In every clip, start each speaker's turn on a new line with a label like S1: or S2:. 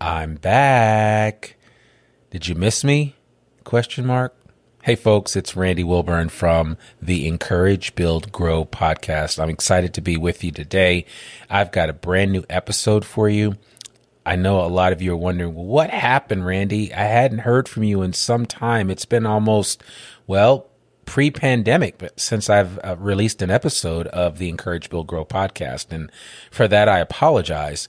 S1: I'm back. Did you miss me? Question mark. Hey folks, it's Randy Wilburn from the Encourage Build Grow podcast. I'm excited to be with you today. I've got a brand new episode for you. I know a lot of you are wondering, what happened, Randy? I hadn't heard from you in some time. It's been almost, well, pre pandemic, but since I've uh, released an episode of the Encourage Build Grow podcast. And for that, I apologize.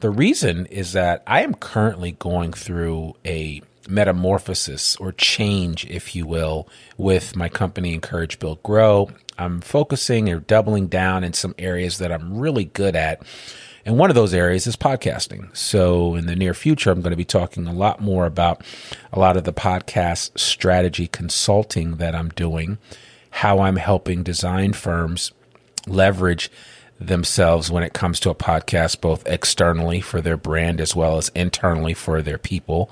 S1: The reason is that I am currently going through a metamorphosis or change, if you will, with my company, Encourage Build Grow. I'm focusing or doubling down in some areas that I'm really good at. And one of those areas is podcasting. So in the near future, I'm going to be talking a lot more about a lot of the podcast strategy consulting that I'm doing, how I'm helping design firms leverage themselves when it comes to a podcast, both externally for their brand as well as internally for their people.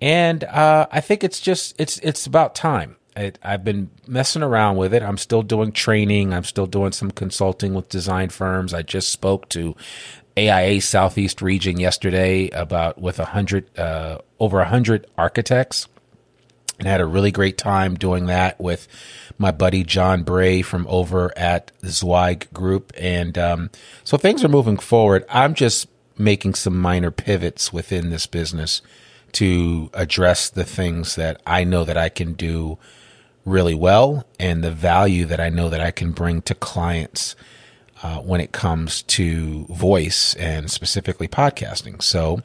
S1: And uh, I think it's just it's it's about time. It, I've been messing around with it. I'm still doing training. I'm still doing some consulting with design firms. I just spoke to AIA Southeast Region yesterday about with a hundred uh, over a hundred architects, and had a really great time doing that with my buddy John Bray from over at Zweig Group. And um, so things are moving forward. I'm just making some minor pivots within this business to address the things that I know that I can do really well and the value that I know that I can bring to clients uh, when it comes to voice and specifically podcasting. So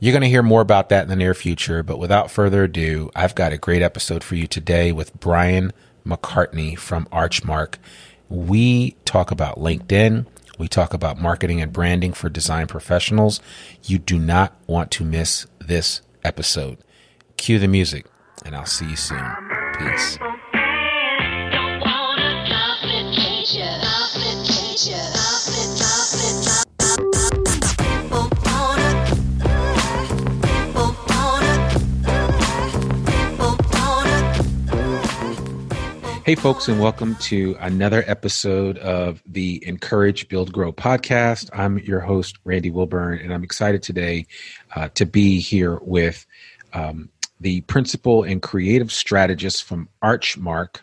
S1: you're going to hear more about that in the near future. But without further ado, I've got a great episode for you today with Brian McCartney from ArcMark. We talk about LinkedIn. We talk about marketing and branding for design professionals. You do not want to miss this episode. Cue the music, and I'll see you soon. Peace. Hey, folks, and welcome to another episode of the Encourage Build Grow podcast. I'm your host, Randy Wilburn, and I'm excited today uh, to be here with um, the principal and creative strategist from ArcMark,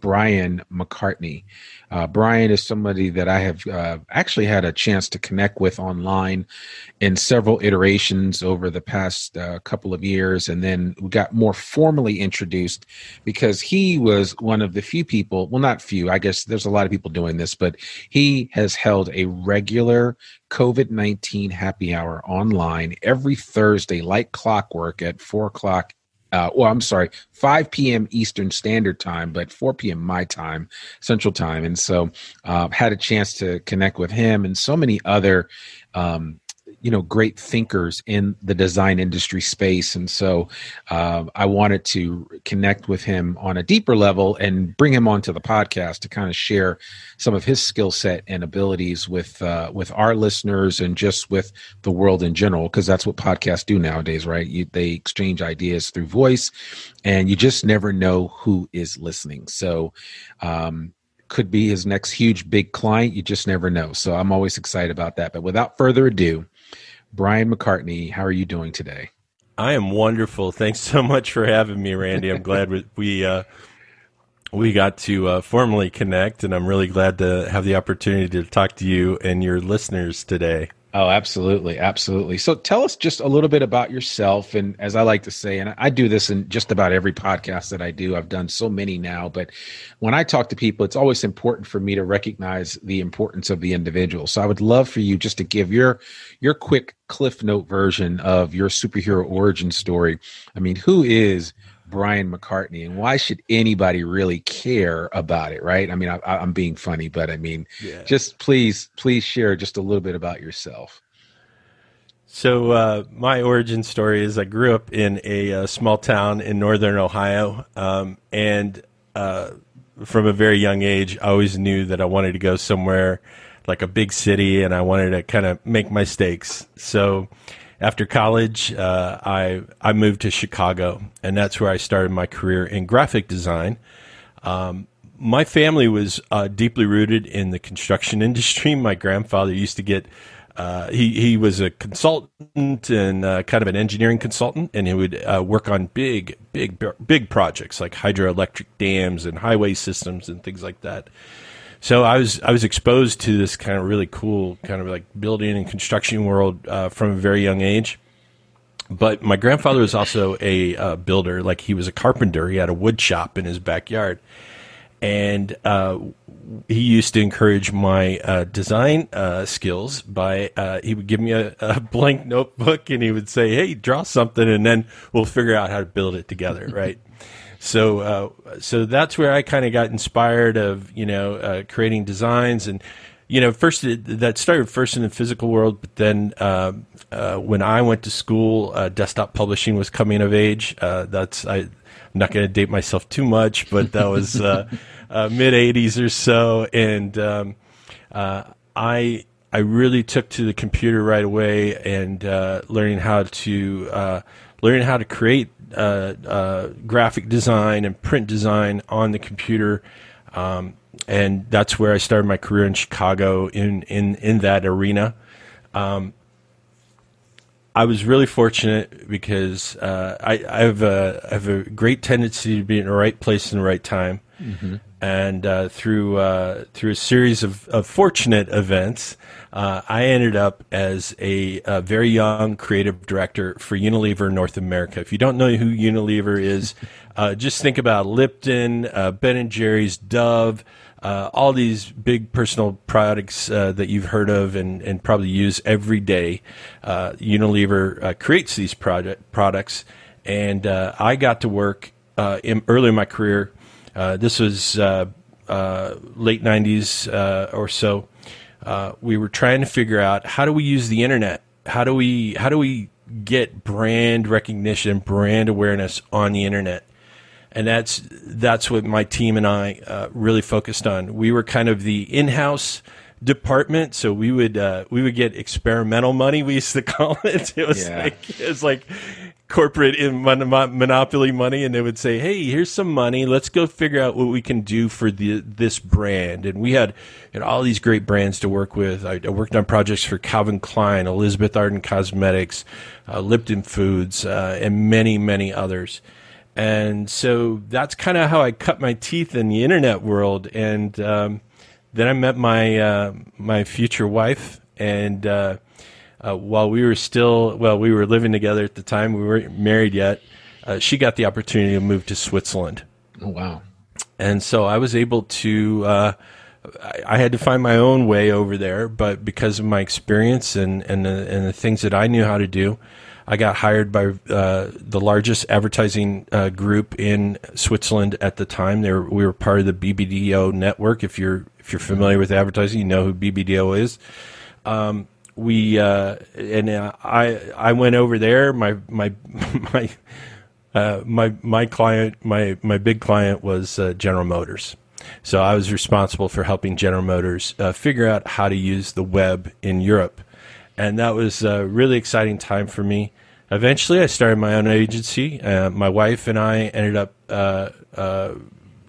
S1: Brian McCartney. Uh, Brian is somebody that I have uh, actually had a chance to connect with online in several iterations over the past uh, couple of years. And then we got more formally introduced because he was one of the few people, well, not few, I guess there's a lot of people doing this, but he has held a regular COVID 19 happy hour online every Thursday, like clockwork at four o'clock uh, well, I'm sorry, 5 p.m. Eastern Standard Time, but 4 p.m. my time, Central Time. And so uh, had a chance to connect with him and so many other um, you know great thinkers in the design industry space and so uh, i wanted to connect with him on a deeper level and bring him onto the podcast to kind of share some of his skill set and abilities with uh, with our listeners and just with the world in general because that's what podcasts do nowadays right you, they exchange ideas through voice and you just never know who is listening so um, could be his next huge big client. You just never know. So I'm always excited about that. But without further ado, Brian McCartney, how are you doing today?
S2: I am wonderful. Thanks so much for having me, Randy. I'm glad we we, uh, we got to uh, formally connect, and I'm really glad to have the opportunity to talk to you and your listeners today.
S1: Oh, absolutely. Absolutely. So tell us just a little bit about yourself. And as I like to say, and I do this in just about every podcast that I do, I've done so many now, but when I talk to people, it's always important for me to recognize the importance of the individual. So I would love for you just to give your, your quick cliff note version of your superhero origin story. I mean, who is Brian McCartney, and why should anybody really care about it? Right? I mean, I, am being funny, but I mean, yeah. just please, please share just a little bit about yourself.
S2: So, uh, my origin story is I grew up in a, a uh, small town in northern Ohio, um, and uh, from a very young age, I always knew that I wanted to go somewhere like a big city, and I wanted to kind of make my stakes. So after college, uh, I I moved to Chicago, and that's where I started my career in graphic design. Um, my family was uh, deeply rooted in the construction industry. My grandfather used to get uh, he he was a consultant and uh, kind of an engineering consultant, and he would uh, work on big, big, big projects like hydroelectric dams and highway systems and things like that. So I was I was exposed to this kind of really cool kind of like building and construction world uh, from a very young age. But my grandfather was also a uh, builder, like he was a carpenter. He had a wood shop in his backyard, and uh, he used to encourage my uh, design uh, skills by uh, he would give me a, a, blank notebook and he would say, "Hey, draw something, and then we'll figure out how to build it together." Right. So, uh, so that's where I kind of got inspired of you know uh, creating designs and you know first that started first in the physical world, but then um, uh, when I went to school, desktop publishing was coming of age. that's I, am not going to date myself too much, but that was uh, mid '80s or so, and um, uh, I I really took to the computer right away and uh, learning how to uh, learning how to create uh, uh, graphic design and print design on the computer. Um, and that's where I started my career in Chicago in in in that arena. Um, I was really fortunate because uh, I, I, have a, I have a great tendency to be in the right place in the right time. Mm-hmm and uh, through uh, through a series of, of fortunate events, uh, I ended up as a, a, very young creative director for Unilever North America. If you don't know who Unilever is, uh, just think about Lipton, uh, Ben and Jerry's, Dove. Uh, all these big personal products that you've heard of and, and probably use every day, Unilever creates these project products, and I got to work in, early in my career this was uh, uh, late 90s uh, or so. Uh, we were trying to figure out how do we use the internet? How do we how do we get brand recognition, brand awareness on the internet? And that's that's what my team and I really focused on. We were kind of the in-house department. So we would uh, we would get experimental money. We used to call it. It was yeah. like it was like corporate in mon- monopoly money, and they would say, "Hey, here's some money. Let's go figure out what we can do for the this brand." And we had, had all these great brands to work with. I, I, worked on projects for Calvin Klein, Elizabeth Arden Cosmetics, uh, Lipton Foods, uh, and many many others. And so that's kind of how I cut my teeth in the internet world. And um, then I met my uh, my future wife, and uh, while we were still well, we were living together at the time. We weren't married yet. Uh, she got the opportunity to move to Switzerland.
S1: Oh wow!
S2: And so I was able to. Uh, I, I had to find my own way over there, but because of my experience and and the, and the things that I knew how to do, I got hired by uh, the largest advertising uh, group in Switzerland at the time. They were, we were part of the BBDO network. If you're if you're familiar with advertising, you know who BBDO is. Um, we uh, and uh, I I went over there. My my my uh, my my client my my big client was uh, General Motors. So I was responsible for helping General Motors uh, figure out how to use the web in Europe, and that was a really exciting time for me. Eventually, I started my own agency. Uh, my wife and I ended up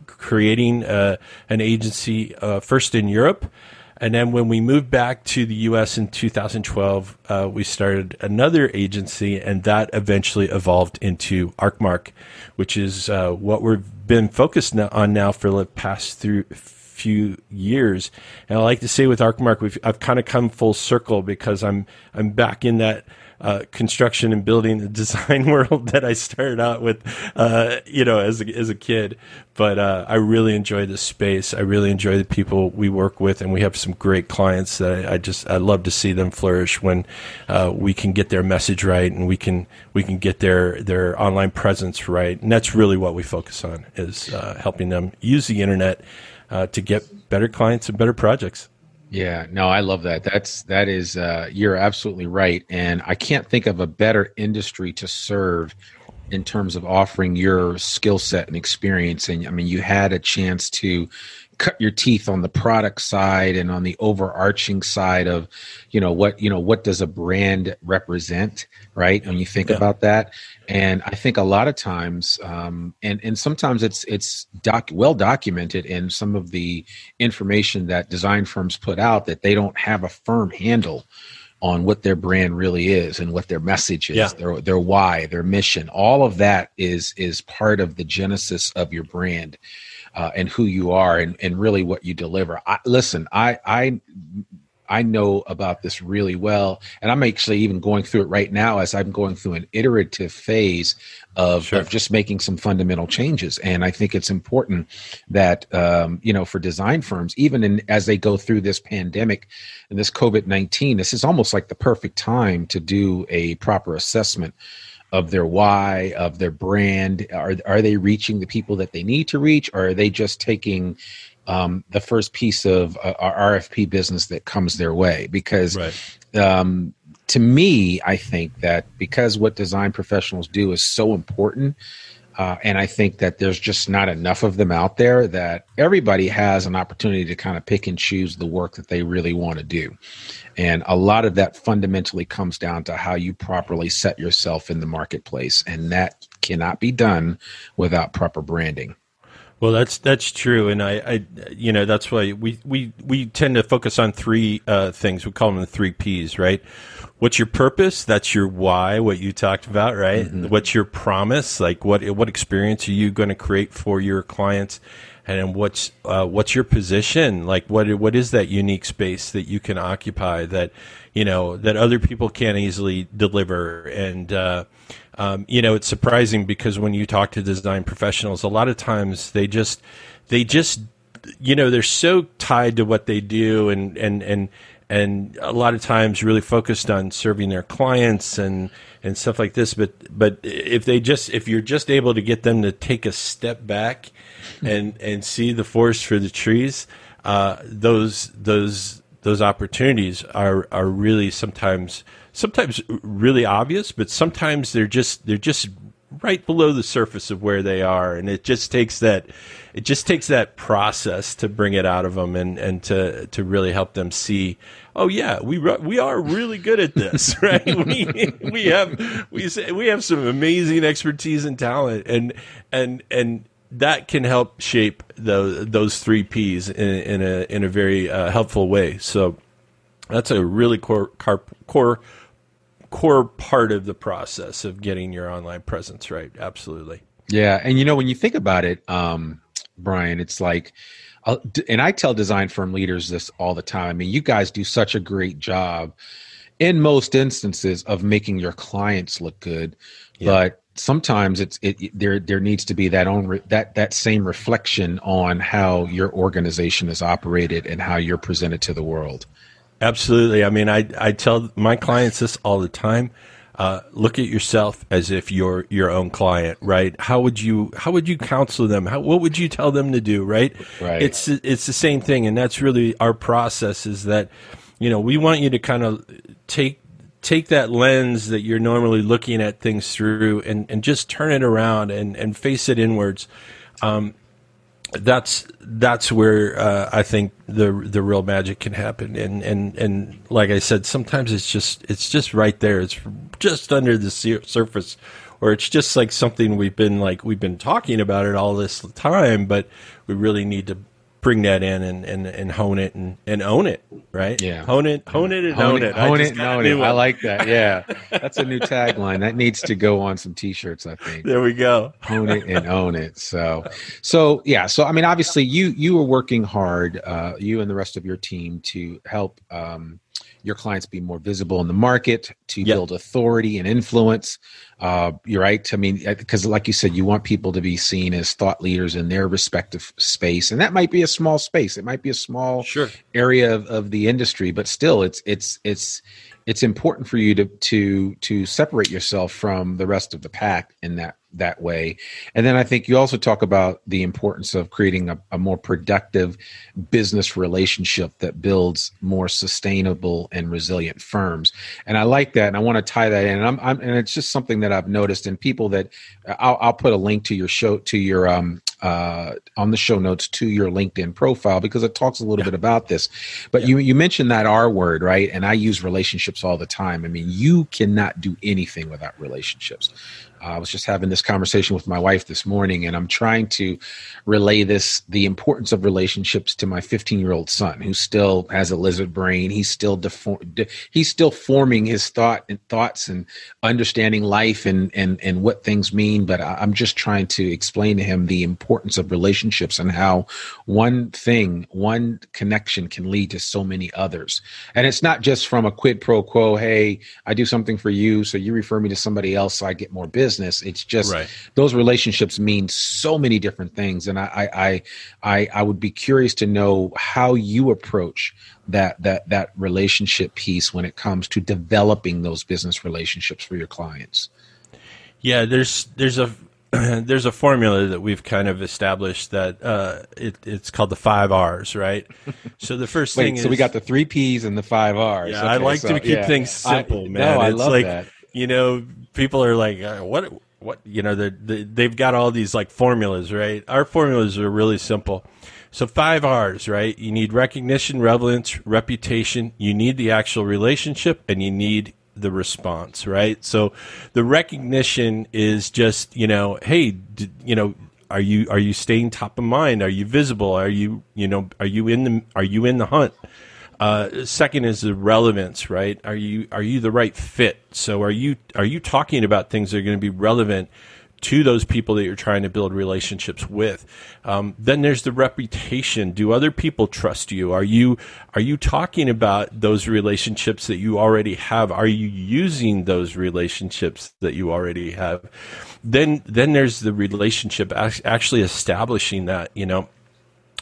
S2: creating an agency first in Europe and then when we moved back to the U.S. in 2012, uh, we started another agency, and that eventually evolved into ArcMark, which is uh, what we've been focused on now for the past through few years. And I like to say with ArcMark, we've I've kind of come full circle because I'm I'm back in that uh, construction and building the design world that I started out with, uh, you know, as a, as a kid. But uh, I really enjoy the space. I really enjoy the people we work with, and we have some great clients that I, I just I love to see them flourish when uh, we can get their message right and we can we can get their their online presence right. And that's really what we focus on is uh, helping them use the internet uh, to get better clients and better projects.
S1: Yeah, no, I love that. That's that is uh, you're absolutely right, and I can't think of a better industry to serve in terms of offering your skill set and experience. And I mean, you had a chance to cut your teeth on the product side and on the overarching side of you know what you know what does a brand represent right when you think yeah. about that and i think a lot of times um, and and sometimes it's it's doc, well documented in some of the information that design firms put out that they don't have a firm handle on what their brand really is and what their message is,
S2: Yeah.
S1: their their why, their mission. All of that is is part of the genesis of your brand uh, and who you are and, and really what you deliver. I, listen, I I I know about this really well, and I'm actually even going through it right now as I'm going through an iterative phase of,
S2: Sure.
S1: of just making some fundamental changes. And I think it's important that um, you know for design firms, even in, as they go through this pandemic and this COVID nineteen, this is almost like the perfect time to do a proper assessment of their why, of their brand. Are are they reaching the people that they need to reach, or are they just taking um, the first piece of uh, our RFP business that comes their way? Because
S2: Right.
S1: um, to me, I think that because what design professionals do is so important, uh, and I think that there's just not enough of them out there that everybody has an opportunity to kind of pick and choose the work that they really want to do. And a lot of that fundamentally comes down to how you properly set yourself in the marketplace. And that cannot be done without proper branding.
S2: Well, that's that's true, and I, I, you know, that's why we we we tend to focus on three uh, things. We call them the three P's, right? What's your purpose? That's your why. What you talked about, right? What's your promise? Like what what experience are you going to create for your clients? And what's uh, what's your position? Like what what is that unique space that you can occupy that you know that other people can't easily deliver? And uh, um, you know, it's surprising because when you talk to design professionals, a lot of times they just they just you know they're so tied to what they do and and and and a lot of times really focused on serving their clients and and stuff like this. But but if they just if you're just able to get them to take a step back and and see the forest for the trees uh, those those those opportunities are are really sometimes sometimes really obvious but sometimes they're just they're just right below the surface of where they are. And it just takes that it just takes that process to bring it out of them and and to to really help them see oh yeah we we are really good at this right? We we have we we have some amazing expertise and talent and and and that can help shape those those three P's in, in a in a very uh, helpful way. So that's a really core core core part of the process of getting your online presence right absolutely
S1: Yeah, and you know when you think about it, um, Brian, it's like, uh, and I tell design firm leaders this all the time. I mean, you guys do such a great job in most instances of making your clients look good, but sometimes it's it, it- there there needs to be that own re, that that same reflection on how your organization is operated and how you're presented to the world.
S2: Absolutely. I mean, I I tell my clients this all the time. Uh, look at yourself as if you're your own client, right? How would you how would you counsel them? How, what would you tell them to do, right?
S1: Right.
S2: It's it's the same thing, and that's really our process. Is that you know we want you to kind of take take that lens that you're normally looking at things through and, and just turn it around and, and face it inwards. Um, that's that's where uh, I think the the real magic can happen. And and and like I said, sometimes it's just it's just right there. It's just under the surface, or it's just like something we've been like we've been talking about it all this time, but we really need to bring that in and, and, and hone it and, and own it, right?
S1: Yeah.
S2: hone it, hone it, and own it. I
S1: Hone it,
S2: got a
S1: own it. I like that. Yeah, that's a new tagline. That needs to go on some T-shirts. I think.
S2: There we go.
S1: Hone it and own it. So, so yeah. So I mean, obviously, you you were working hard, uh, you and the rest of your team, to help um, your clients be more visible in the market, to
S2: Yep.
S1: build authority and influence. Uh, you're right. I mean, because like you said, you want people to be seen as thought leaders in their respective space, and that might be a small space. It might be a small
S2: Sure.
S1: area of, of the industry, but still, it's it's it's it's important for you to to to separate yourself from the rest of the pack in that that way. And then I think you also talk about the importance of creating a, a more productive business relationship that builds more sustainable and resilient firms. And I like that, and I want to tie that in. And I'm, I'm and it's just something that I've noticed in people that I'll, I'll put a link to your show to your um uh on the show notes to your LinkedIn profile because it talks a little bit about this. But you you mentioned that R word, right? And I use relationships all the time. I mean, you cannot do anything without relationships. I was just having this this conversation with my wife this morning, and I'm trying to relay this the importance of relationships to my 15 year old son, who still has a lizard brain. He's still deform- de- he's still forming his thought and thoughts and understanding life and and and what things mean. But I, I'm just trying to explain to him the importance of relationships and how one thing, one connection can lead to so many others. And it's not just from a quid pro quo. Hey, I do something for you, so you refer me to somebody else, so I get more business. It's just
S2: Right.
S1: those relationships mean so many different things, and I, I, I, I, I would be curious to know how you approach that that that relationship piece when it comes to developing those business relationships for your clients.
S2: Yeah, there's there's a there's a formula that we've kind of established that uh, it, it's called the five R's, right? So the first thing
S1: Wait,
S2: is
S1: so we got the three P's and the five R's.
S2: Yeah, I like
S1: so,
S2: to keep
S1: yeah.
S2: things
S1: I-
S2: simple,
S1: no,
S2: man.
S1: I
S2: it's
S1: love
S2: like
S1: that.
S2: You know, people are like, uh, what, what, you know, they they've got all these like formulas, right? Our formulas are really simple. So five R's, right? You need recognition, relevance, reputation. You need the actual relationship, and you need the response, right? So the recognition is just, you know, hey, d- you know, are you are you staying top of mind? Are you visible? Are you you know are you in the are you in the hunt? Uh, second is the relevance, right? Are you are you the right fit? So are you are you talking about things that are going to be relevant to those people that you're trying to build relationships with? Um, then there's the reputation. Do other people trust you? Are you are you talking about those relationships that you already have? Are you using those relationships that you already have? Then then there's the relationship actually establishing that you know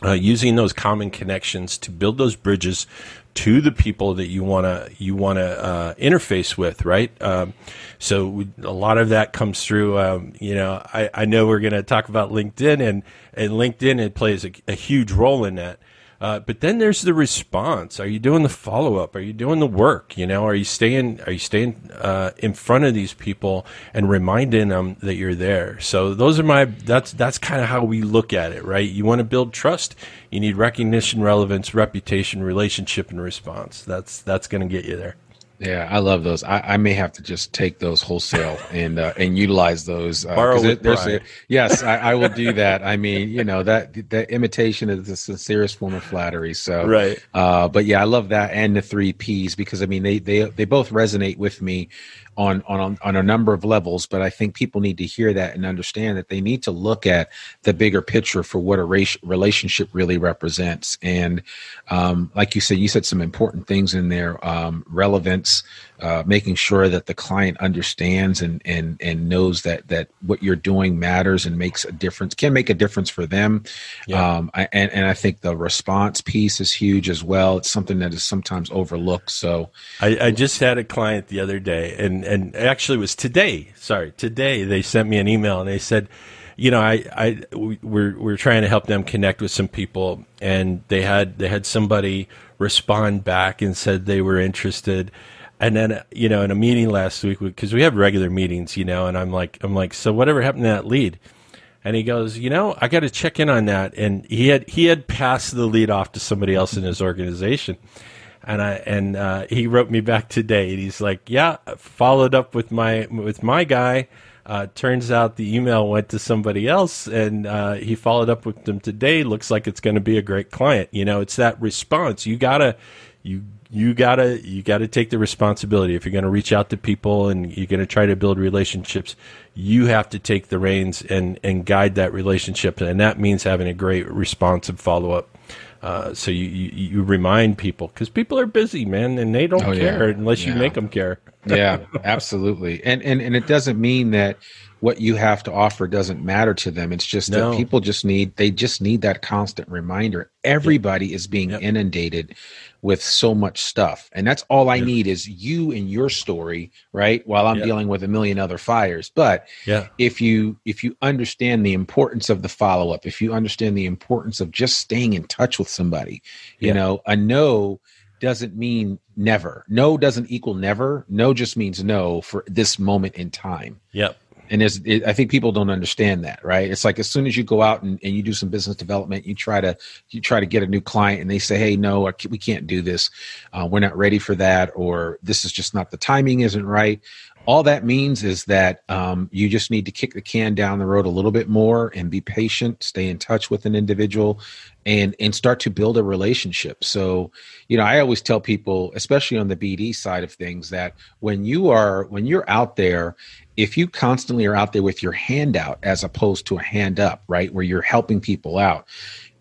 S2: uh, using those common connections to build those bridges to the people that you want to you want to uh, interface with, right? Um, so we, a lot of that comes through. Um, you know, I, I know we're going to talk about LinkedIn, and and LinkedIn it plays a, a huge role in that. Uh, but then there's the response. Are you doing the follow up? Are you doing the work? You know, are you staying? Are you staying uh, in front of these people and reminding them that you're there? So those are my. That's that's kind of how we look at it, right? You want to build trust. You need recognition, relevance, reputation, relationship, and response. That's that's going to get you there.
S1: Yeah, I love those. I, I may have to just take those wholesale and uh, and utilize those. Uh,
S2: Borrow with
S1: it- yes, I, I will do that. I mean, you know that that imitation is the sincerest form of flattery. So
S2: Right.
S1: Uh, but yeah, I love that and the three P's because I mean they they they both resonate with me on on on a number of levels. But I think people need to hear that and understand that they need to look at the bigger picture for what a race, relationship really represents. And um, like you said, you said some important things in there: um, relevance, uh, making sure that the client understands and and and knows that that what you're doing matters and makes a difference, can make a difference for them.
S2: Yeah.
S1: Um, I, and and I think the response piece is huge as well. It's something that is sometimes overlooked. So
S2: I, I just had a client the other day, and and actually it was today. Sorry, today they sent me an email and they said, you know, I I we- we're we're trying to help them connect with some people, and they had they had somebody respond back and said they were interested. And then, you know, in a meeting last week, because we have regular meetings, you know, and I'm like, I'm like, so whatever happened to that lead? And he goes, you know, I got to check in on that. And he had he had passed the lead off to somebody else in his organization. And I and uh, he wrote me back today, and he's like, "Yeah, followed up with my with my guy. Uh, turns out the email went to somebody else, and uh, he followed up with them today. Looks like it's going to be a great client. You know, it's that response. You gotta you you gotta you gotta take the responsibility if you're going to reach out to people and you're going to try to build relationships. You have to take the reins and and guide that relationship, and that means having a great responsive follow up. Uh, so you, you you remind people because people are busy, man, and they don't
S1: Oh, yeah.
S2: care unless you make them care.
S1: yeah, absolutely. And and and it doesn't mean that what you have to offer doesn't matter to them. It's just
S2: No.
S1: that people just need they just need that constant reminder. Everybody is being
S2: Yep.
S1: inundated with so much stuff. And that's all I need is you and your story, right? While I'm
S2: Yep.
S1: dealing with a million other fires. But
S2: Yeah,
S1: if you if you understand the importance of the follow up if you understand the importance of just staying in touch with somebody you know a no doesn't mean never no doesn't equal never no just means no for this moment in time
S2: yep,
S1: and there's it, i think people don't understand that right? It's like as soon as you go out and, and you do some business development you try to you try to get a new client and they say hey no we can't do this. Uh, we're not ready for that or this is just not the timing isn't right all that means is that um, you just need to kick the can down the road a little bit more and be patient, stay in touch with an individual, and and start to build a relationship. So, you know, I always tell people, especially on the BD side of things, that when you are when you're out there, if you constantly are out there with your hand out as opposed to a hand up, right, where you're helping people out,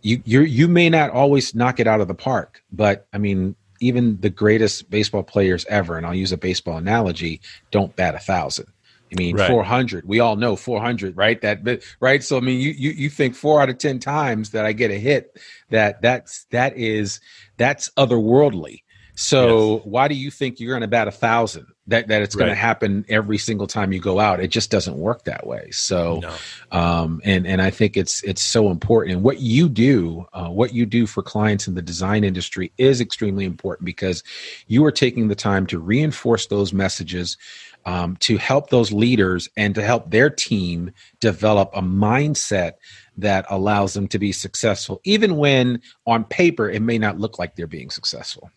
S1: you you you may not always knock it out of the park, but I mean, even the greatest baseball players ever, and I'll use a baseball analogy, don't bat a thousand. I mean, right. 400. We all know 400, right? That, right. So, I mean, you, you, you think four out of 10 times that I get a hit that that's, that is, that's otherworldly. So yes. why do you think you're going to bat a thousand? That that it's right. going to happen every single time you go out? It just doesn't work that way. So, no. um, and and I think it's it's so important. And what you do, uh, what you do for clients in the design industry is extremely important because you are taking the time to reinforce those messages. Um, to help those leaders and to help their team develop a mindset that allows them to be successful, even when on paper it may not look like they're being successful.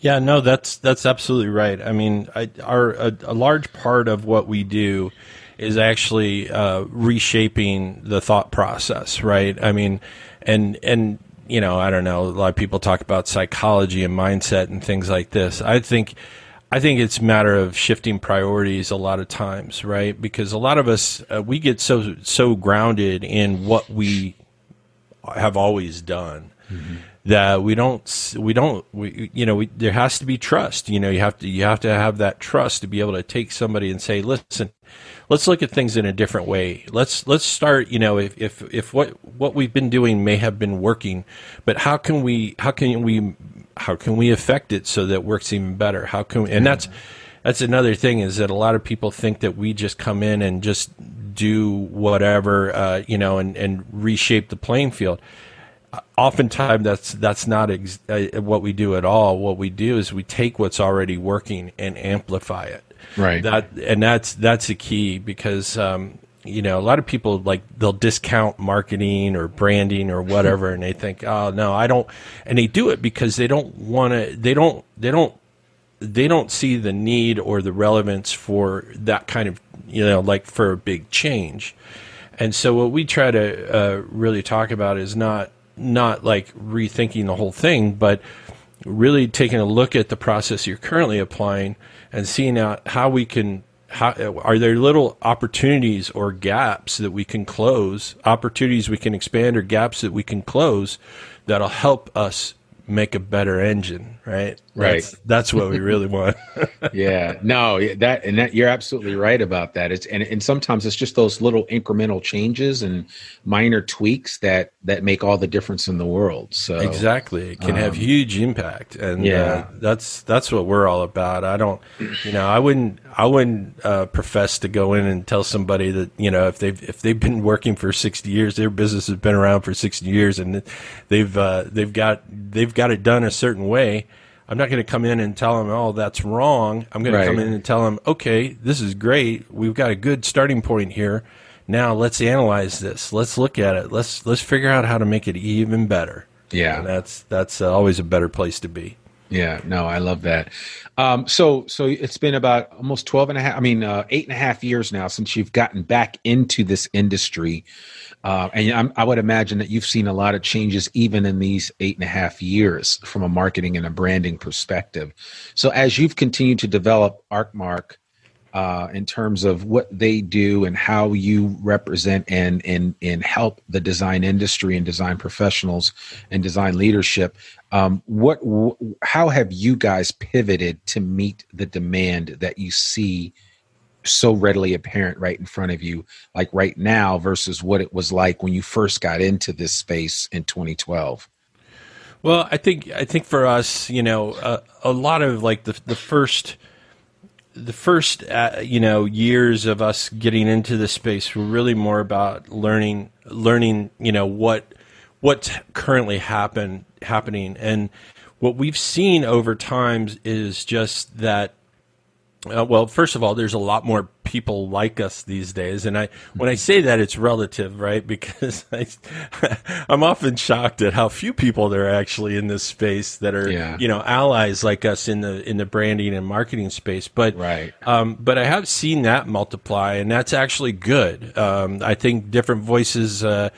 S2: Yeah, no, that's that's absolutely right. I mean, I, our a, a, large part of what we do is actually uh, reshaping the thought process, right? I mean, and and you know, I don't know. A lot of people talk about psychology and mindset and things like this. I think. I think it's a matter of shifting priorities a lot of times, right? Because a lot of us uh, we get so so grounded in what we have always done. Mm-hmm that we don't we don't we, you know we, there has to be trust. You know you have to you have to have that trust to be able to take somebody and say listen let's look at things in a different way. Let's let's start you know if if if what what we've been doing may have been working but how can we how can we how can we affect it so that it works even better? How can we, and that's that's another thing is that a lot of people think that we just come in and just do whatever uh, you know and and reshape the playing field oftentimes that's that's not ex- uh, what we do at all. What we do is we take what's already working and amplify it.
S1: Right.
S2: That and that's that's the key because um, you know a lot of people like they'll discount marketing or branding or whatever, and they think, oh no, I don't, and they do it because they don't want to. They don't. They don't. They don't see the need or the relevance for that kind of you know like for a big change. And so what we try to uh, really talk about is not not like rethinking the whole thing, but really taking a look at the process you're currently applying and seeing out how we can how are there little opportunities or gaps that we can close opportunities we can expand or gaps that we can close that'll help us make a better engine, right?
S1: Right.
S2: That's, that's what we really want.
S1: yeah. No, that and that you're absolutely right about that. It's and and sometimes it's just those little incremental changes and minor tweaks that that make all the difference in the world. So
S2: Exactly. It can um, have huge impact and uh, yeah. Uh, that's that's what we're all about. I don't you know, I wouldn't I wouldn't uh, profess to go in and tell somebody that, you know, if they've if they've been working for 60 years, their business has been around for 60 years and they've uh, they've got they've got it done a certain way. I'm not going to come in and tell them, "Oh, that's wrong." I'm going right. to come in and tell them, "Okay, this is great. We've got a good starting point here. Now let's analyze this. Let's look at it. Let's let's figure out how to make it even better."
S1: Yeah,
S2: and that's that's uh, always a better place to be.
S1: Yeah, no, I love that. Um, so, so it's been about almost 12 and a half, I mean, uh, eight and a half years now since you've gotten back into this industry. Uh, and I'm, i would imagine that you've seen a lot of changes even in these eight and a half years from a marketing and a branding perspective. So, as you've continued to develop ArcMark uh, in terms of what they do and how you represent and, and, and help the design industry and design professionals and design leadership, um, what, how have you guys pivoted to meet the demand that you see so readily apparent right in front of you, like right now, versus what it was like when you first got into this space in 2012?
S2: Well, I think I think for us, you know, uh, a lot of like the the first the first uh, you know years of us getting into this space were really more about learning learning you know what what's currently happen happening and what we've seen over time is just that uh, well first of all there's a lot more people like us these days. And I, when I say that, it's relative, right? Because I, I'm often shocked at how few people there are actually in this space that are,
S1: Yeah.
S2: you know, allies like us in the in the branding and marketing space. But
S1: Right.
S2: um, but I have seen that multiply, and that's actually good. Um, I think different voices uh,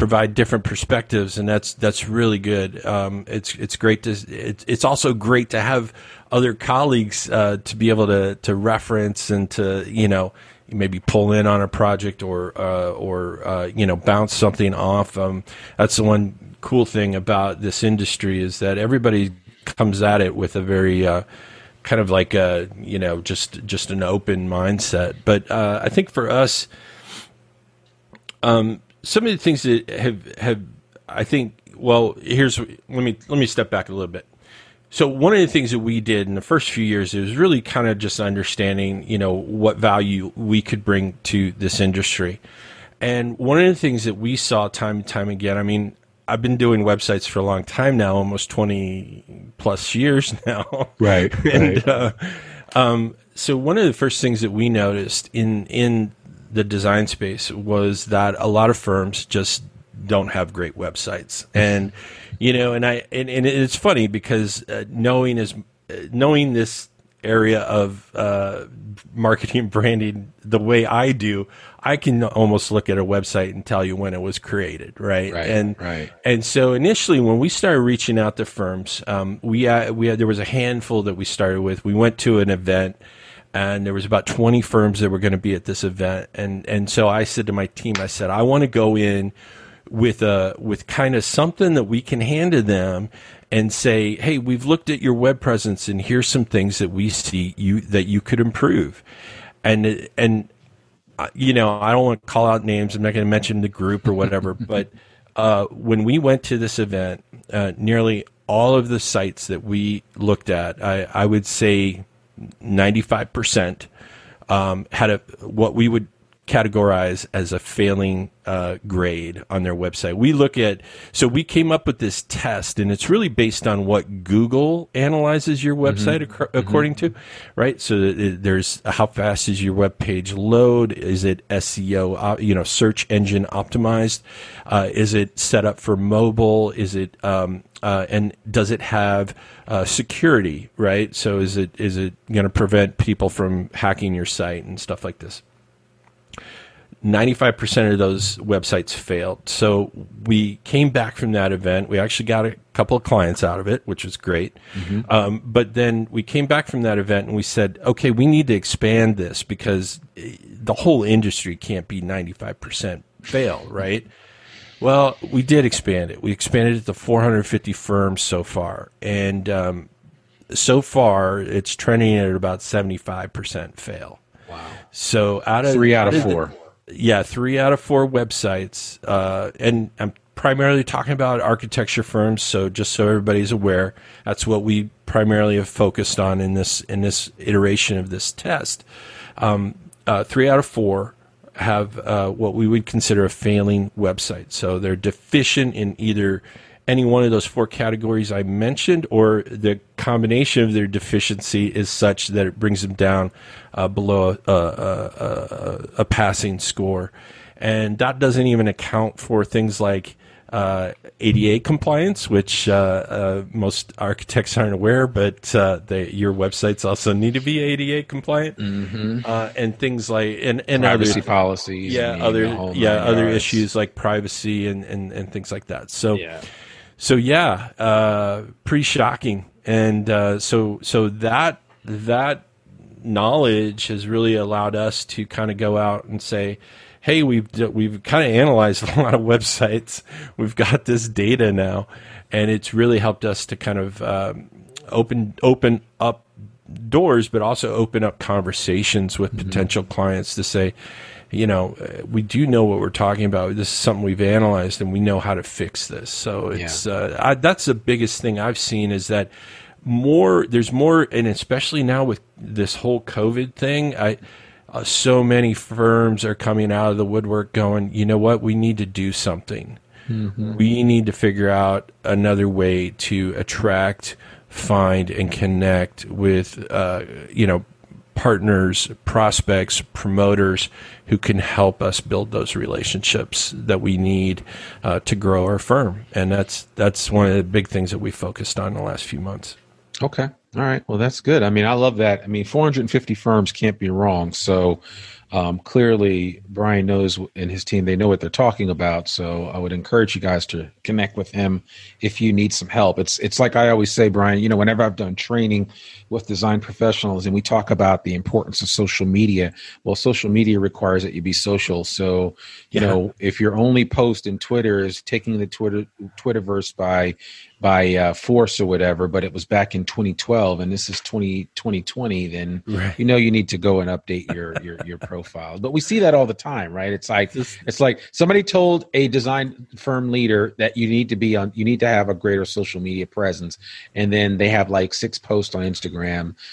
S2: provide different perspectives, and that's that's really good. Um, it's it's great to it's also great to have other colleagues uh, to be able to to reference and to you know maybe pull in on a project or uh, or uh, you know bounce something off. Um, that's the one cool thing about this industry is that everybody comes at it with a very uh, kind of like a you know just just an open mindset. But uh, I think for us, um, some of the things that have have I think well here's let me let me step back a little bit. So one of the things that we did in the first few years was really kind of just understanding you know what value we could bring to this industry. And one of the things that we saw time and time again, I mean, I've been doing websites for a long time now, almost 20 plus years now.
S1: Right,
S2: and uh, um, so one of the first things that we noticed in in the design space was that a lot of firms just don't have great websites, and you know, and I and, and it's funny because uh, knowing is uh, knowing this area of uh, marketing and branding the way I do, I can almost look at a website and tell you when it was created, right?
S1: Right,
S2: and
S1: right.
S2: and so initially, when we started reaching out to firms, um, we uh, we had, there was a handful that we started with. We went to an event, and there was about twenty firms that were going to be at this event, and and so I said to my team, I said, I want to go in with a with kind of something that we can hand to them and say, hey, we've looked at your web presence, and here's some things that we see you that you could improve, and and uh, you know, I don't want to call out names. I'm not going to mention the group or whatever. but uh, when we went to this event, uh, nearly all of the sites that we looked at, I, I would say 95% um, had a what we would categorize as a failing uh, grade on their website. We look at so we came up with this test, and it's really based on what Google analyzes your website ac- according to, right? So there's how fast is your web page load? Is it SEO, op- you know, search engine optimized? Uh, is it set up for mobile? Is it um, uh, and does it have uh, security? Right. So is it is it going to prevent people from hacking your site and stuff like this? 95% of those websites failed. So we came back from that event. We actually got a couple of clients out of it, which was great. Um, but then we came back from that event and we said, okay, we need to expand this because eh, the whole industry can't be 95% fail, right? Well, we did expand it. We expanded it to 450 firms so far. And um, so far, it's trending at about 75% fail.
S1: Wow.
S2: So out of
S1: Three out of
S2: the-
S1: four.
S2: yeah, three out of four websites, uh, and I'm primarily talking about architecture firms. So just so everybody's aware, that's what we primarily have focused on in this in this iteration of this test. Um, uh, three out of four have uh, what we would consider a failing website. So they're deficient in either any one of those four categories I mentioned, or the combination of their deficiency is such that it brings them down uh, below a, a, a, a passing score. And that doesn't even account for things like uh, ADA compliance, which uh, uh, most architects aren't aware, but uh, they, your websites also need to be ADA compliant, uh, and things like and and
S1: Privacy
S2: other,
S1: policies.
S2: yeah,
S1: and
S2: other yeah other
S1: yards.
S2: issues like privacy and, and, and things like that. So
S1: Yeah.
S2: so yeah, uh, pretty shocking, and uh, so so that that knowledge has really allowed us to kind of go out and say, hey, we've we've kind of analyzed a lot of websites. We've got this data now, and it's really helped us to kind of um, open open up doors, but also open up conversations with potential clients to say, you know, uh, we do know what we're talking about. This is something we've analyzed, and we know how to fix this. So it's uh, I, that's the biggest thing I've seen is that more there's more, and especially now with this whole COVID thing, I. Uh, so many firms are coming out of the woodwork going, you know what, we need to do something. We need to figure out another way to attract, find, and connect with, uh, you know, partners, prospects, promoters who can help us build those relationships that we need uh, to grow our firm. And that's that's one of the big things that we focused on in the last few months.
S1: Okay. All right. Well, that's good. I mean, I love that. I mean, 450 firms can't be wrong. So, um, clearly Brian knows and his team they know what they're talking about. So I would encourage you guys to connect with him if you need some help. It's it's like I always say, Brian. You know, whenever I've done training with design professionals and we talk about the importance of social media, well, social media requires that you be social. So you yeah. know, if your only post in Twitter is taking the Twitter Twitterverse by by uh, force or whatever, but it was back in 2012 and this is 20, 2020, then right. you know you need to go and update your your your profile. But we see that all the time, right? It's like it's like somebody told a design firm leader that you need to be on you need to have a greater social media presence and then they have like six posts on Instagram,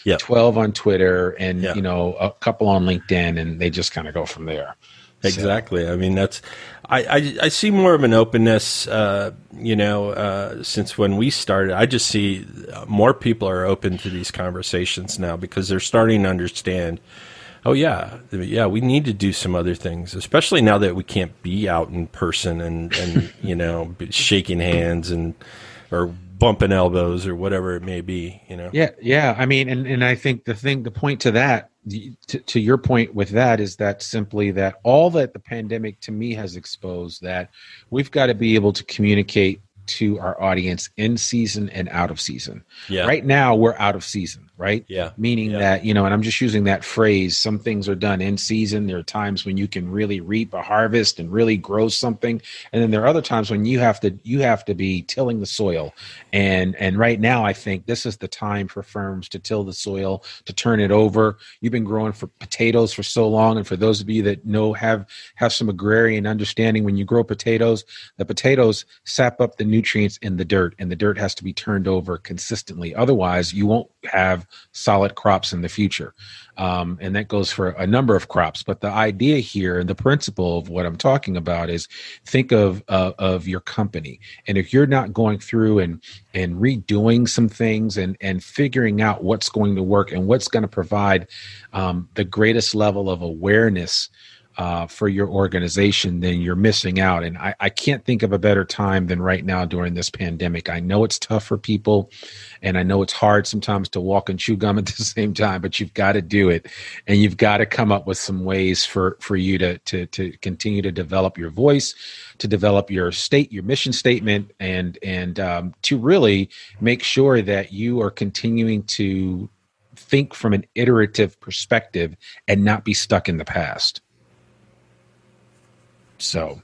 S1: yep. 12 on Twitter and yep. you know a couple on LinkedIn and they just kind of go from there.
S2: Exactly. So. I mean, that's I, I, I see more of an openness. Uh, you know, uh, since when we started, I just see more people are open to these conversations now because they're starting to understand. Oh yeah, yeah. We need to do some other things, especially now that we can't be out in person and and you know shaking hands and or bumping elbows or whatever it may be. You know.
S1: Yeah, yeah. I mean, and and I think the thing, the point to that to, to, your point with that is that simply that all that the pandemic to me has exposed that we've got to be able to communicate to our audience in season and out of season. Yeah. Right now we're out of season, right?
S2: Yeah.
S1: Meaning
S2: yeah.
S1: that, you know, and I'm just using that phrase, some things are done in season. There are times when you can really reap a harvest and really grow something. And then there are other times when you have to you have to be tilling the soil. And and right now I think this is the time for firms to till the soil, to turn it over. You've been growing for potatoes for so long. And for those of you that know have have some agrarian understanding, when you grow potatoes, the potatoes sap up the nutrients in the dirt, and the dirt has to be turned over consistently. Otherwise, you won't have solid crops in the future. Um, and that goes for a number of crops. But the idea here and the principle of what I'm talking about is think of uh, of your company, and if you're not going through and and redoing some things and and figuring out what's going to work and what's going to provide um, the greatest level of awareness uh, for your organization, then you're missing out. And I, I can't think of a better time than right now during this pandemic. I know it's tough for people, and I know it's hard sometimes to walk and chew gum at the same time, but you've got to do it, and you've got to come up with some ways for for you to to to continue to develop your voice, to develop your state, your mission statement, and and um, to really make sure that you are continuing to think from an iterative perspective and not be stuck in the past. So,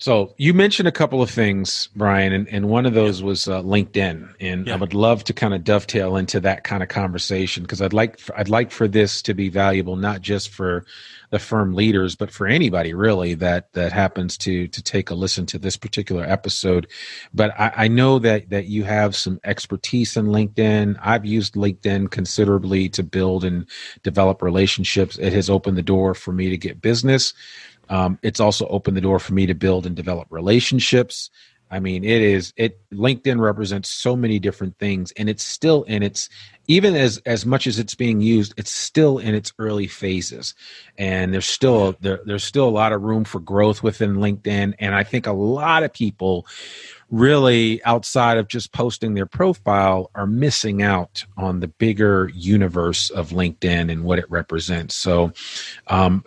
S1: so you mentioned a couple of things, Brian, and, and one of those was uh, LinkedIn, and yeah. I would love to kind of dovetail into that kind of conversation because I'd like for, I'd like for this to be valuable not just for the firm leaders, but for anybody really that that happens to to take a listen to this particular episode. But I, I know that that you have some expertise in LinkedIn. I've used LinkedIn considerably to build and develop relationships. It has opened the door for me to get business um, it's also opened the door for me to build and develop relationships. I mean, it is it LinkedIn represents so many different things, and it's still in its even as as much as it's being used, it's still in its early phases, and there's still there, there's still a lot of room for growth within LinkedIn, and I think a lot of people really outside of just posting their profile are missing out on the bigger universe of LinkedIn and what it represents. So, um,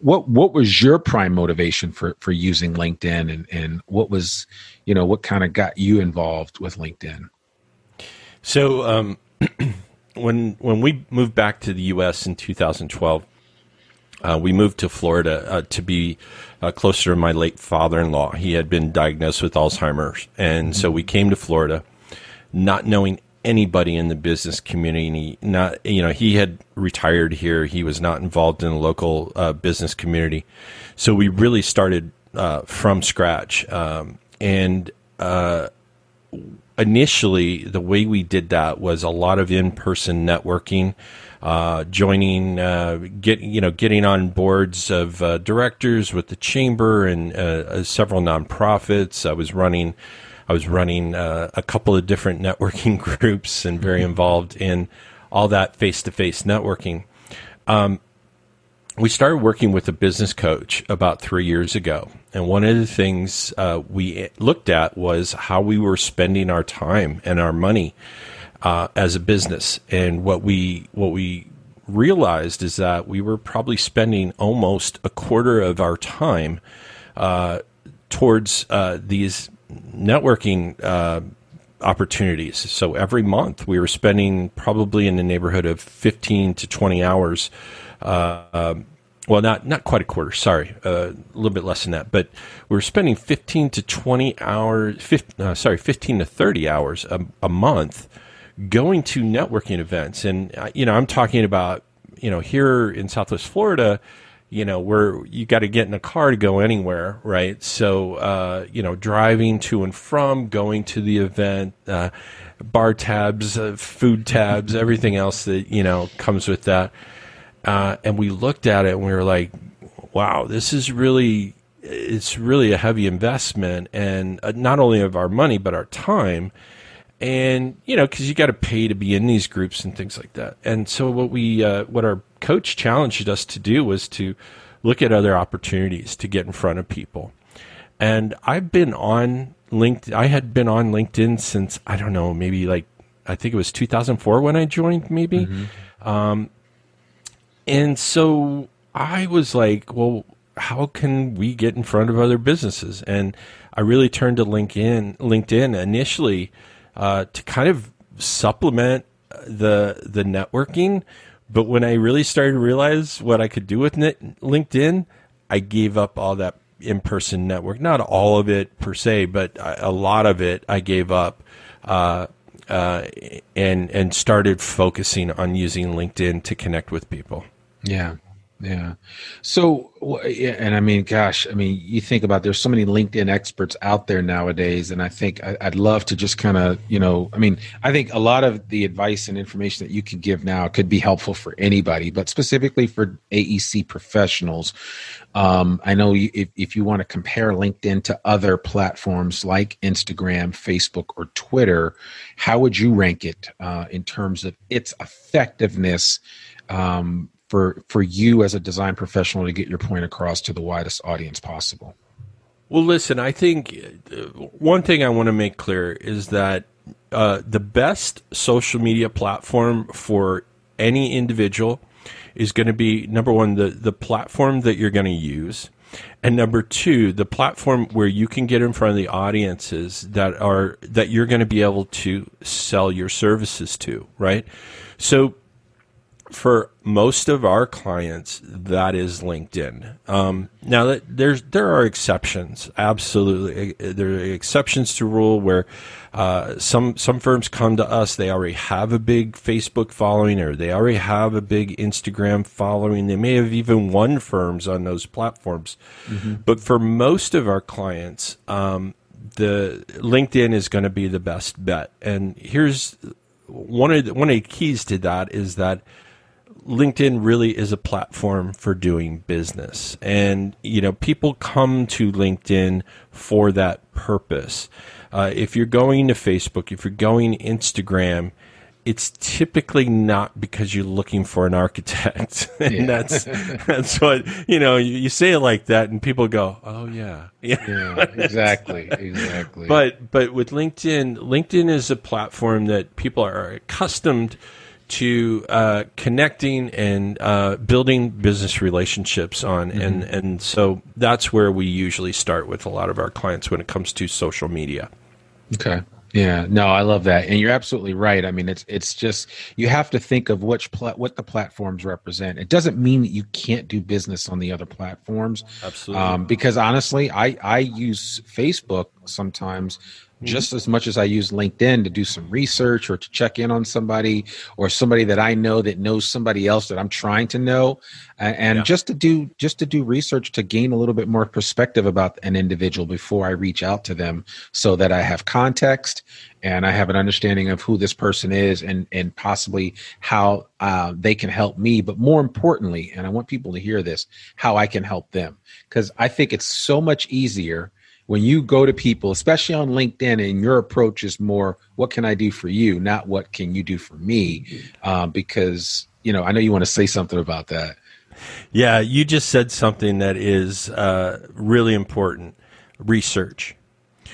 S1: what what was your prime motivation for for using LinkedIn and and what was you know what kind of got you involved with LinkedIn?
S2: So um, when when we moved back to the U.S. in 2012, uh, we moved to Florida uh, to be uh, closer to my late father-in-law. He had been diagnosed with Alzheimer's, and mm-hmm. so we came to Florida, not knowing anybody in the business community. Not you know he had retired here. He was not involved in the local uh, business community, so we really started uh, from scratch. Um, and uh, initially, the way we did that was a lot of in person networking. Uh, joining, uh, get you know, getting on boards of uh, directors with the chamber and several nonprofits. I was running I was running uh, a couple of different networking groups and very mm-hmm. involved in all that face to face networking. Um, we started working with a business coach about three years ago. And one of the things uh, we looked at was how we were spending our time and our money uh, as a business. And what we, what we realized is that we were probably spending almost a quarter of our time uh, towards uh, these networking uh, opportunities. So every month we were spending probably in the neighborhood of 15 to 20 hours uh, um, well, not not quite a quarter. Sorry, uh, a little bit less than that. But we were spending fifteen to twenty hours. 15, uh, sorry, fifteen to thirty hours a, a, month going to networking events. And uh, you know, I'm talking about you know here in Southwest Florida. You know, where you got to get in a car to go anywhere, right? So, uh, you know, driving to and from, going to the event, uh, bar tabs, food tabs, everything else that you know comes with that uh, and we looked at it and we were like, wow, this is really, it's really a heavy investment and uh, not only of our money, but our time. And, you know, cause you got to pay to be in these groups and things like that. And so what we, uh, what our coach challenged us to do was to look at other opportunities to get in front of people. And I've been on LinkedIn. I had been on LinkedIn since, I don't know, maybe like, I think it was 2004 when I joined, maybe. Mm-hmm. Um, and so I was like, well, how can we get in front of other businesses? And I really turned to LinkedIn, LinkedIn initially uh, to kind of supplement the the networking. But when I really started to realize what I could do with LinkedIn, I gave up all that in person network. Not all of it per se, but a lot of it I gave up. Uh, uh, and and started focusing on using LinkedIn to connect with people.
S1: Yeah. Yeah. So, and I mean, gosh, I mean, you think about there's so many LinkedIn experts out there nowadays, and I think I'd love to just kind of, you know, I mean, I think a lot of the advice and information that you can give now could be helpful for anybody, but specifically for AEC professionals. Um, I know if, if you want to compare LinkedIn to other platforms like Instagram, Facebook, or Twitter, how would you rank it uh, in terms of its effectiveness? Um, for for you as a design professional to get your point across to the widest audience possible?
S2: Well, listen, I think uh, one thing I want to make clear is that uh, the best social media platform for any individual is going to be number one the the platform that you're going to use. And number two, the platform where you can get in front of the audiences that are that you're going to be able to sell your services to, right? So for most of our clients, that is LinkedIn. Um, now, that there's there are exceptions. Absolutely, there are exceptions to rule where uh, some some firms come to us. They already have a big Facebook following, or they already have a big Instagram following. They may have even won firms on those platforms. Mm-hmm. But for most of our clients, um, the LinkedIn is going to be the best bet. And here's one of the, one of the keys to that is that LinkedIn really is a platform for doing business. And, you know, people come to LinkedIn for that purpose. Uh, if you're going to Facebook, if you're going Instagram, it's typically not because you're looking for an architect. and yeah. that's that's what you know, you, you, say it like that and people go, "Oh yeah."
S1: Yeah, yeah exactly. exactly.
S2: But but with LinkedIn, LinkedIn is a platform that people are accustomed to uh, connecting and uh, building business relationships on, mm-hmm. and and so that's where we usually start with a lot of our clients when it comes to social media.
S1: Okay. Yeah, no, I love that, and you're absolutely right. I mean, it's it's just you have to think of which pla- what the platforms represent. It doesn't mean that you can't do business on the other platforms.
S2: Absolutely, um,
S1: because honestly, I I use Facebook sometimes. Just as much as I use LinkedIn to do some research or to check in on somebody or somebody that I know that knows somebody else that I'm trying to know and yeah. just to do just to do research to gain a little bit more perspective about an individual before I reach out to them so that I have context and I have an understanding of who this person is and and possibly how uh, they can help me. But more importantly and I want people to hear this how I can help them. Because I think it's so much easier when you go to people, especially on LinkedIn, and your approach is more, what can I do for you, not what can you do for me? Um, because, you know, I know you want to say something about that.
S2: Yeah, you just said something that is uh, really important research.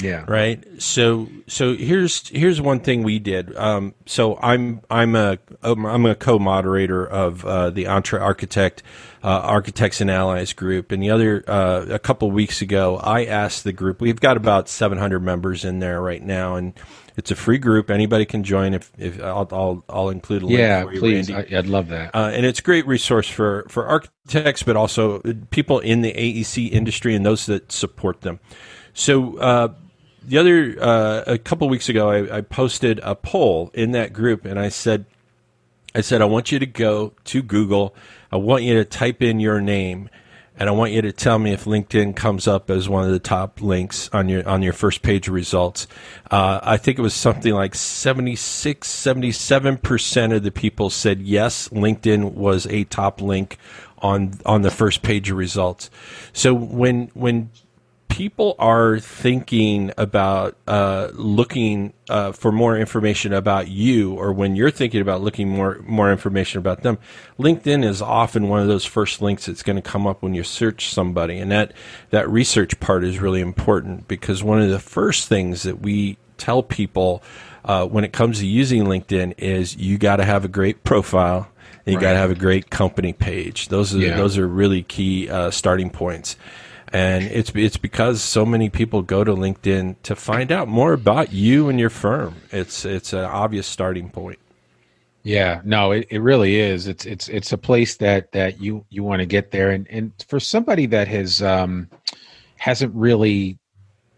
S1: Yeah.
S2: Right. So so here's here's one thing we did. Um, so I'm I'm a I'm a co-moderator of uh, the Entre Architect uh, Architects and Allies group, and the other uh, a couple weeks ago I asked the group. We've got about 700 members in there right now, and it's a free group. Anybody can join. If if I'll I'll, I'll include a link.
S1: Yeah,
S2: you,
S1: please. I, would love that.
S2: Uh, and it's a great resource for for architects, but also people in the AEC industry and those that support them. So uh, the other uh, a couple weeks ago, I, I, posted a poll in that group, and I said, I said, I want you to go to Google. I want you to type in your name, and I want you to tell me if LinkedIn comes up as one of the top links on your on your first page of results. Uh, I think it was something like 76, 77 percent of the people said yes, LinkedIn was a top link on on the first page of results. So when when people are thinking about uh, looking uh, for more information about you, or when you're thinking about looking more more information about them, LinkedIn is often one of those first links that's going to come up when you search somebody, and that that research part is really important because one of the first things that we tell people uh, when it comes to using LinkedIn is you got to have a great profile. And you right. got to have a great company page. Those are yeah. those are really key uh, starting points and it's it's because so many people go to LinkedIn to find out more about you and your firm. It's it's an obvious starting point.
S1: Yeah, no, it, it really is. It's it's it's a place that that you you want to get there, and and for somebody that has um hasn't really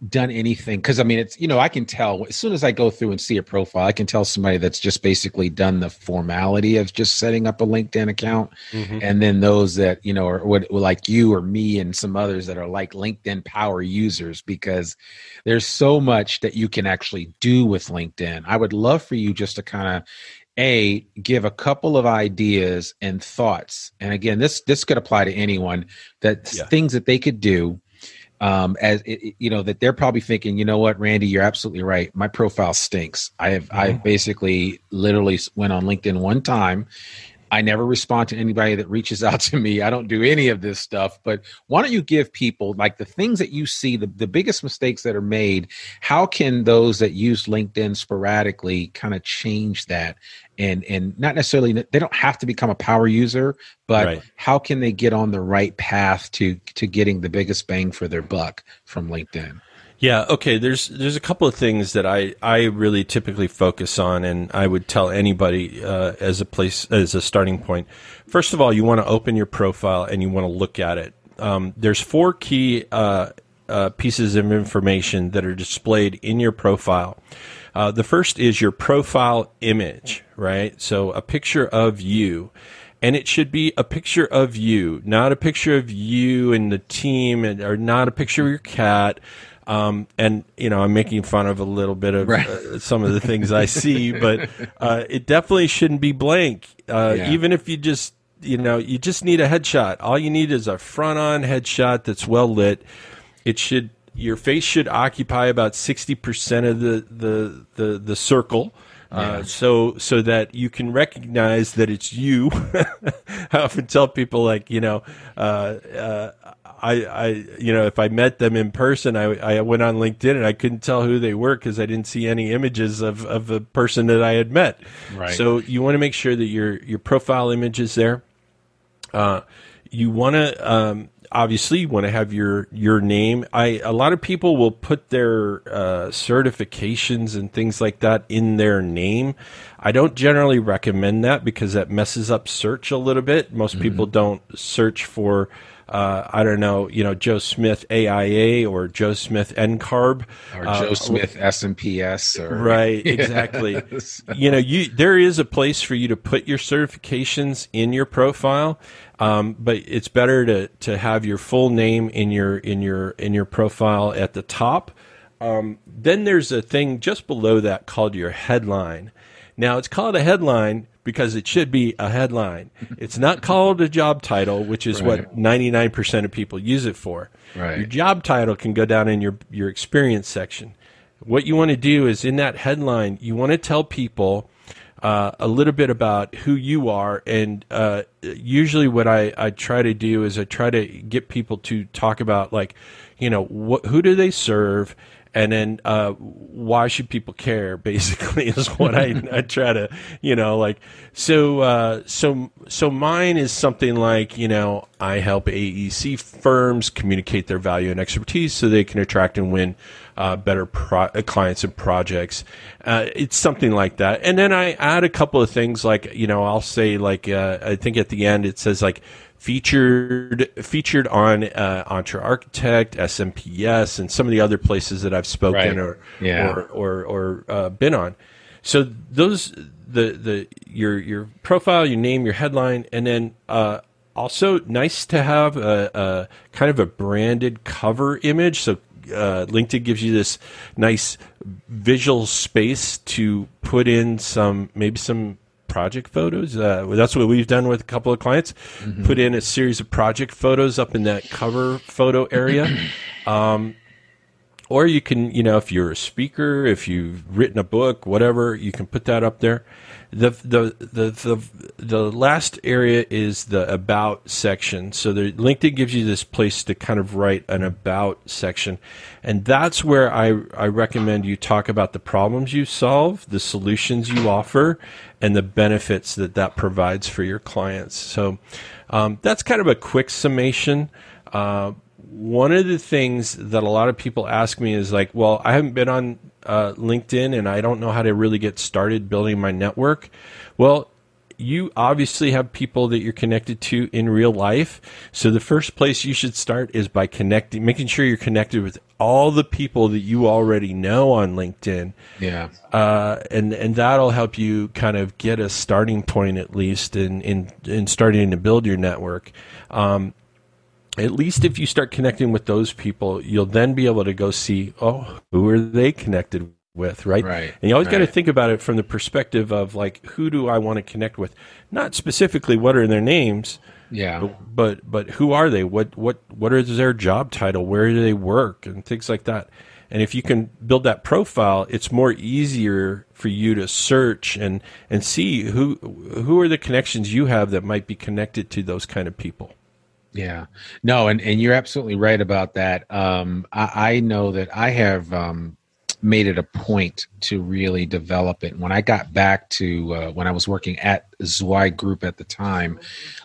S1: done anything because I mean it's you know I can tell as soon as I go through and see a profile I can tell somebody that's just basically done the formality of just setting up a LinkedIn account mm-hmm. and then those that you know are what like you or me and some others that are like LinkedIn power users because there's so much that you can actually do with LinkedIn. I would love for you just to kind of a give a couple of ideas and thoughts and again this this could apply to anyone that yeah. things that they could do um, as it, you know that they're probably thinking, you know what, Randy, you're absolutely right. My profile stinks. I have mm-hmm. I basically literally went on LinkedIn one time. I never respond to anybody that reaches out to me. I don't do any of this stuff. But why don't you give people like the things that you see, the, the biggest mistakes that are made? How can those that use LinkedIn sporadically kind of change that and and not necessarily they don't have to become a power user but right. how can they get on the right path to to getting the biggest bang for their buck from linkedin
S2: yeah okay there's there's a couple of things that i i really typically focus on and i would tell anybody uh, as a place as a starting point. first of all you want to open your profile and you want to look at it um, there's four key uh, uh, pieces of information that are displayed in your profile uh, the first is your profile image, right? So a picture of you. And it should be a picture of you, not a picture of you and the team, and, or not a picture of your cat. Um, and you know, I'm making fun of a little bit of right. uh, some of the things I see, but uh, it definitely shouldn't be blank. Uh, yeah. Even if you just, you know, you just need a headshot. All you need is a front-on headshot that's well lit. It should your face should occupy about 60% of the, the, the, the circle. Uh, so so that you can recognize that it's you. I often tell people like you know, uh, uh, I I you know if I met them in person, I I went on LinkedIn and I couldn't tell who they were because I didn't see any images of of the person that I had met. Right. So you want to make sure that your your profile image is there. Uh, you want to um, obviously you want to have your your name. I a lot of people will put their uh, certifications and things like that in their name. I don't generally recommend that because that messes up search a little bit. Most mm-hmm. people don't search for uh, I don't know, you know, Joe Smith AIA or Joe Smith NCARB
S1: or uh, Joe Smith SMPS or
S2: right, exactly. yes. You know, you there is a place for you to put your certifications in your profile, um, but it's better to to have your full name in your in your in your profile at the top. Um, then there's a thing just below that called your headline. Now it's called a headline because it should be a headline. It's not called a job title, which is
S1: Right.
S2: what 99% of people use it for.
S1: Right.
S2: Your job title can go down in your, your experience section. What you want to do is in that headline, you want to tell people uh, a little bit about who you are. And uh, usually, what I, I try to do is I try to get people to talk about, like, you know, what, who do they serve? And then, uh, why should people care? Basically, is what I, I try to, you know, like, so, uh, so, so mine is something like, you know, I help AEC firms communicate their value and expertise so they can attract and win uh, better pro- uh, clients and projects. Uh, it's something like that. And then I add a couple of things like, you know, I'll say like, uh, I think at the end it says like featured, featured on uh, Entre Architect, SMPS, and some of the other places that I've spoken
S1: Right.
S2: or,
S1: Yeah.
S2: or, or, or uh, been on. So those, the, the, your, your profile, your name, your headline, and then, uh, also nice to have a, a kind of a branded cover image. So uh, LinkedIn gives you this nice visual space to put in some maybe some project photos. Uh, that's what we've done with a couple of clients. Put in a series of project photos up in that cover photo area. um, or you can, you know, if you're a speaker, if you've written a book, whatever, you can put that up there. The the the the, the last area is the about section. So the LinkedIn gives you this place to kind of write an about section, and that's where I I recommend you talk about the problems you solve, the solutions you offer, and the benefits that that provides for your clients. So um, that's kind of a quick summation. Uh, one of the things that a lot of people ask me is like, well, I haven't been on uh, LinkedIn and I don't know how to really get started building my network. Well, you obviously have people that you're connected to in real life. So the first place you should start is by connecting, making sure you're connected with all the people that you already know on LinkedIn.
S1: Yeah.
S2: Uh, and and that'll help you kind of get a starting point at least in in, in starting to build your network. Um, at least if you start connecting with those people, you'll then be able to go see, oh, who are they connected with, right?
S1: Right,
S2: And you always got to think about it from the perspective of like, who do I want to connect with? Not specifically what are their names,
S1: Yeah.
S2: but but who are they? What what what is their job title? Where do they work? And things like that. And if you can build that profile, it's more easier for you to search and and see who who are the connections you have that might be connected to those kind of people.
S1: Yeah. No, and, and you're absolutely right about that. Um, I, I know that I have um, made it a point to really develop it. When I got back to uh, when I was working at Zweig Group at the time,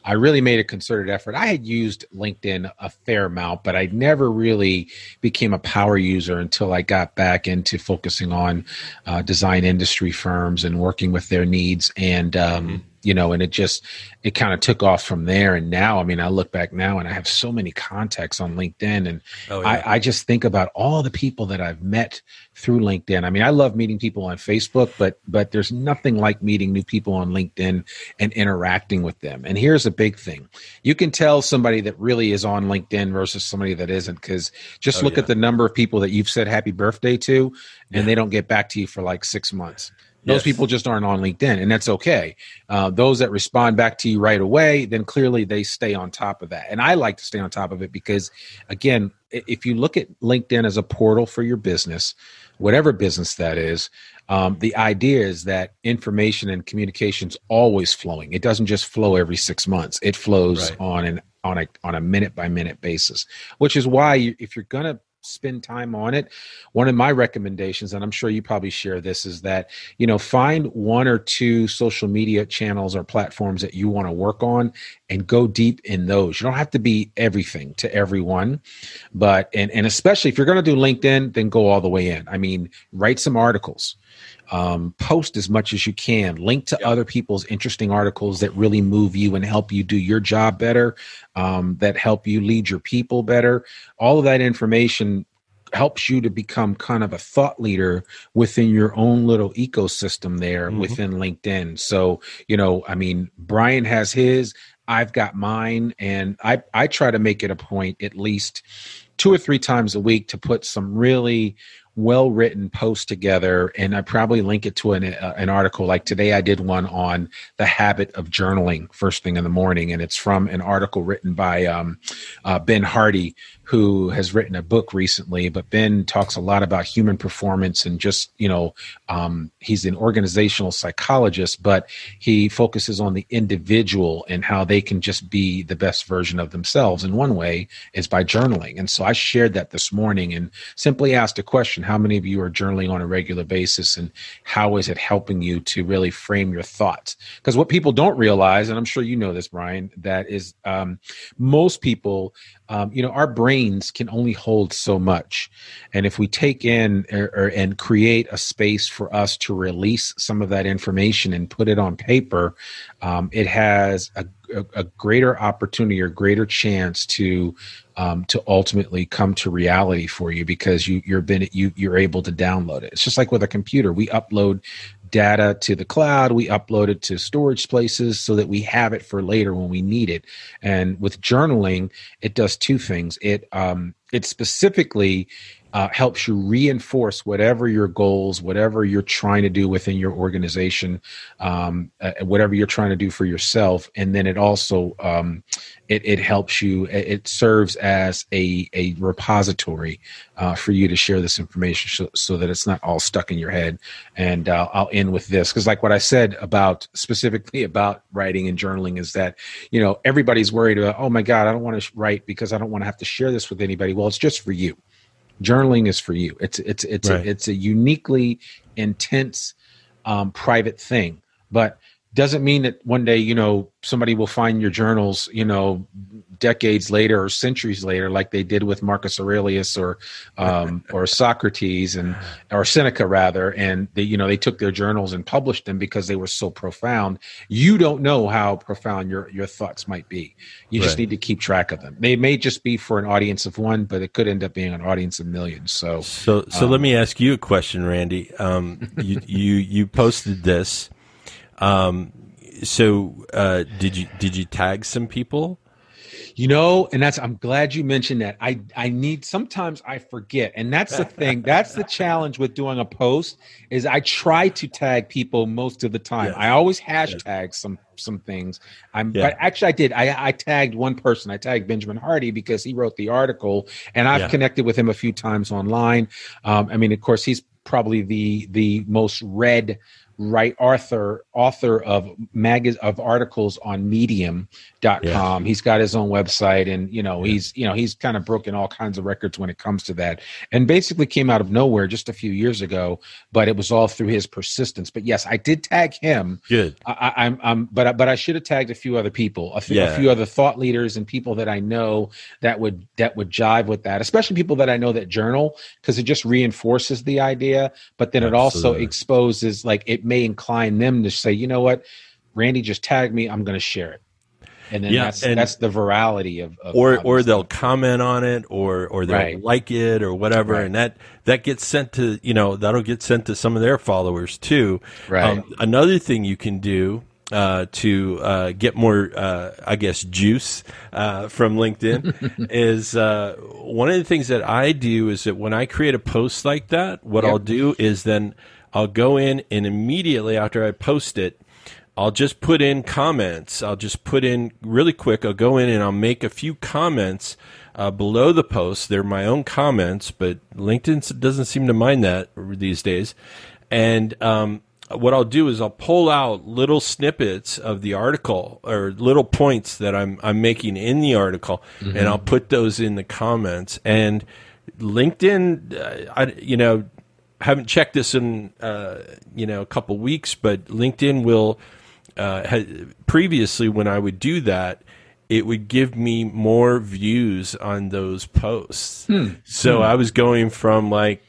S1: I really made a concerted effort. I had used LinkedIn a fair amount, but I never really became a power user until I got back into focusing on uh, design industry firms and working with their needs. And um, you know, and it just it kind of took off from there. And now, I mean, I look back now and I have so many contacts on LinkedIn, and
S2: Oh, yeah.
S1: I, I just think about all the people that I've met through LinkedIn. I mean, I love meeting people on Facebook, but but there's nothing like meeting new people on LinkedIn and interacting with them. And here's a big thing: you can tell somebody that really is on LinkedIn versus somebody that isn't, because just
S2: Oh,
S1: look
S2: yeah.
S1: at the number of people that you've said happy birthday to, and they don't get back to you for like six months. Those
S2: Yes.
S1: people just aren't on LinkedIn, and that's okay. Uh, those that respond back to you right away, then clearly they stay on top of that. And I like to stay on top of it because, again, if you look at LinkedIn as a portal for your business, whatever business that is, um, the idea is that information and communication's always flowing. It doesn't just flow every six months. It flows
S2: Right.
S1: on an on a on a minute by minute basis, which is why you, if you're gonna spend time on it. One of my recommendations and i'm sure you probably share this is that you know find one or two social media channels or platforms that you want to work on and go deep in those. You don't have to be everything to everyone but and and especially if you're going to do linkedin then go all the way in. I mean write some articles um, post as much as you can link to other people's interesting articles that really move you and help you do your job better um, that help you lead your people better all of that information helps you to become kind of a thought leader within your own little ecosystem there
S2: Mhm.
S1: within LinkedIn. So, you know, I mean, Brian has his, I've got mine, and I I try to make it a point at least two or three times a week to put some really well written post together, and I probably link it to an uh, an article. Like today, I did one on the habit of journaling first thing in the morning, and it's from an article written by um, uh, Ben Hardy, who has written a book recently. But Ben talks a lot about human performance and just you know um, he's an organizational psychologist, but he focuses on the individual and how they can just be the best version of themselves. And one way is by journaling. And so I shared that this morning and simply asked a question: How many of you are journaling on a regular basis, and how is it helping you to really frame your thoughts? Because what people don't realize, and I'm sure you know this, Brian, that is um, most people um, you know our brains can only hold so much. And if we take in or, or, and create a space for us to release some of that information and put it on paper um, it has a, a, a, greater opportunity or greater chance to um, to ultimately come to reality for you because you you're been you you're able to download it. It's just like with a computer. We upload data to the cloud. We upload it to storage places so that we have it for later when we need it. And with journaling, it does two things. It um, it specifically uh, helps you reinforce whatever your goals, whatever you're trying to do within your organization, um, uh, whatever you're trying to do for yourself, and then it also um, it, it helps you. It serves as a a repository uh, for you to share this information, so, so, that it's not all stuck in your head. And uh, I'll end with this because, like what I said about specifically about writing and journaling, is that you know everybody's worried about, oh my God, I don't want to write because I don't want to have to share this with anybody. Well, it's just for you journaling is for you. It's it's it's right. a, it's a uniquely intense um, private thing, but doesn't mean that one day you know somebody will find your journals you know decades later or centuries later like they did with marcus aurelius or um, or socrates and or seneca rather and they you know they took their journals and published them because they were so profound. You don't know how profound your your thoughts might be. You right. just need to keep track of them. They may just be for an audience of one but it could end up being an audience of millions. So
S2: so so um, let me ask you a question randy. Um, you you you posted this um, so uh, did you did you tag some people?
S1: You know, and that's I'm glad you mentioned that. I I need sometimes I forget. And that's the thing. that's the challenge with doing a post is I try to tag people most of the time. I always hashtag some some things. I'm yeah. but actually I did. I I tagged one person. I tagged Benjamin Hardy because he wrote the article and I've yeah. connected with him a few times online. Um, I mean, of course, he's probably the the most read right author author of mag of articles on medium.com yeah. he's got his own website and you know yeah. he's you know he's kind of broken all kinds of records when it comes to that and basically came out of nowhere just a few years ago but it was all through his persistence but yes i did tag him
S2: good
S1: I, i'm i'm but but i should have tagged a few other people a few, yeah. a few other thought leaders and people that i know that would that would jive with that especially people that i know that journal because it just reinforces the idea but then Absolutely. it also exposes like it may incline them to say, you know what, Randy just tagged me, I'm going to share it. And then yeah, that's and that's the virality of, of
S2: or or they'll comment on it or or they'll right. like it or whatever, right. and that that gets sent to you know that'll get sent to some of their followers too.
S1: Right. Um,
S2: another thing you can do uh, to uh, get more, uh, I guess, juice uh, from LinkedIn is uh, one of the things that I do is that when I create a post like that, what yep. I'll do is then I'll go in and immediately after I post it, I'll just put in comments. I'll just put in really quick. I'll go in and I'll make a few comments uh, below the post. They're my own comments, but LinkedIn doesn't seem to mind that these days. And um, what I'll do is I'll pull out little snippets of the article or little points that I'm I'm making in the article, mm-hmm. and I'll put those in the comments. And LinkedIn, uh, I, you know, haven't checked this in uh, you know a couple weeks, but LinkedIn will. Uh, previously, when I would do that, it would give me more views on those posts. Hmm. So hmm. I was going from like,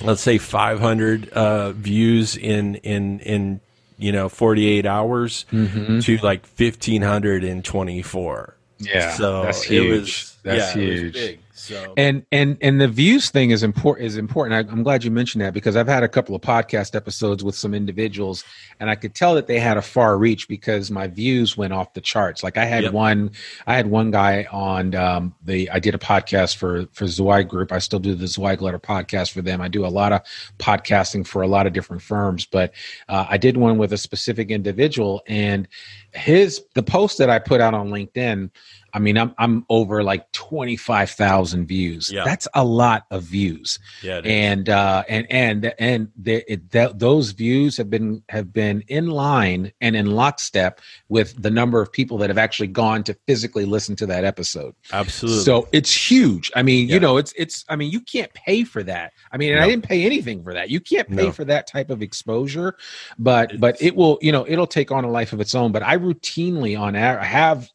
S2: let's say 500 uh, views in in in you know 48 hours mm-hmm. to like 1524.
S1: Yeah,
S2: so
S1: that's huge. Was, that's yeah, huge.
S2: So
S1: and and and the views thing is important is important. I, am glad you mentioned that because I've had a couple of podcast episodes with some individuals, and I could tell that they had a far reach because my views went off the charts. Like I had yep. one, I had one guy on um, the. I did a podcast for for Zweig Group. I still do the Zweig Letter podcast for them. I do a lot of podcasting for a lot of different firms, but uh, I did one with a specific individual, and his the post that I put out on LinkedIn I mean, I'm I'm over like twenty five thousand views. Yeah. That's a lot of views. Yeah, and uh, and and and the, it, that, those views have been have been in line and in lockstep with the number of people that have actually gone to physically listen to that episode.
S2: Absolutely.
S1: So it's huge. I mean, yeah. you know, it's it's. I mean, you can't pay for that. I mean, no. I didn't pay anything for that. You can't pay no. for that type of exposure, but it's, but it will. You know, it'll take on a life of its own. But I routinely on have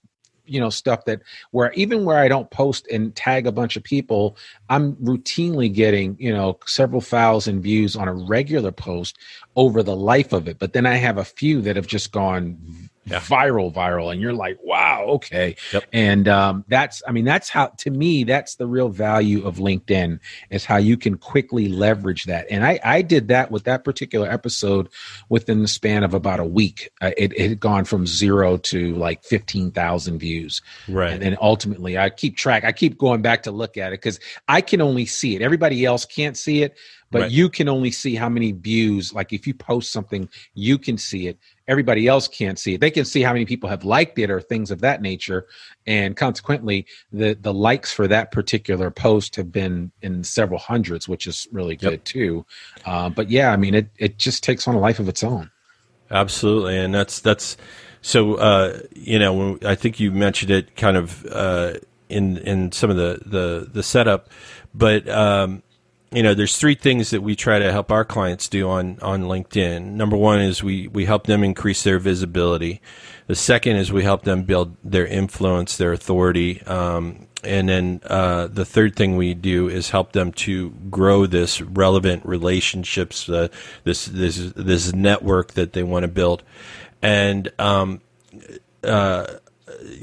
S1: you know stuff that where even where I don't post and tag a bunch of people, I'm routinely getting you know several thousand views on a regular post over the life of it. But then I have a few that have just gone yeah. viral, viral, and you're like, wow, okay. Yep. And um, that's, I mean, that's how to me, that's the real value of LinkedIn is how you can quickly leverage that. And I, I did that with that particular episode within the span of about a week. Uh, it, it had gone from zero to like fifteen thousand views,
S2: right?
S1: And then ultimately, I keep track. I keep going back to look at it because I can only see it. Everybody else can't see it but right. you can only see how many views like if you post something you can see it everybody else can't see it. They can see how many people have liked it or things of that nature. And consequently the the likes for that particular post have been in several hundreds which is really good yep. too. Uh, but yeah i mean it it just takes on a life of its own.
S2: Absolutely. And that's that's so uh, you know i think you mentioned it kind of uh, in in some of the the the setup but um, you know, there's three things that we try to help our clients do on, on LinkedIn. Number one is we, we help them increase their visibility. The second is we help them build their influence, their authority. Um, and then uh, the third thing we do is help them to grow this relevant relationships, uh, this this this network that they want to build, and um, uh,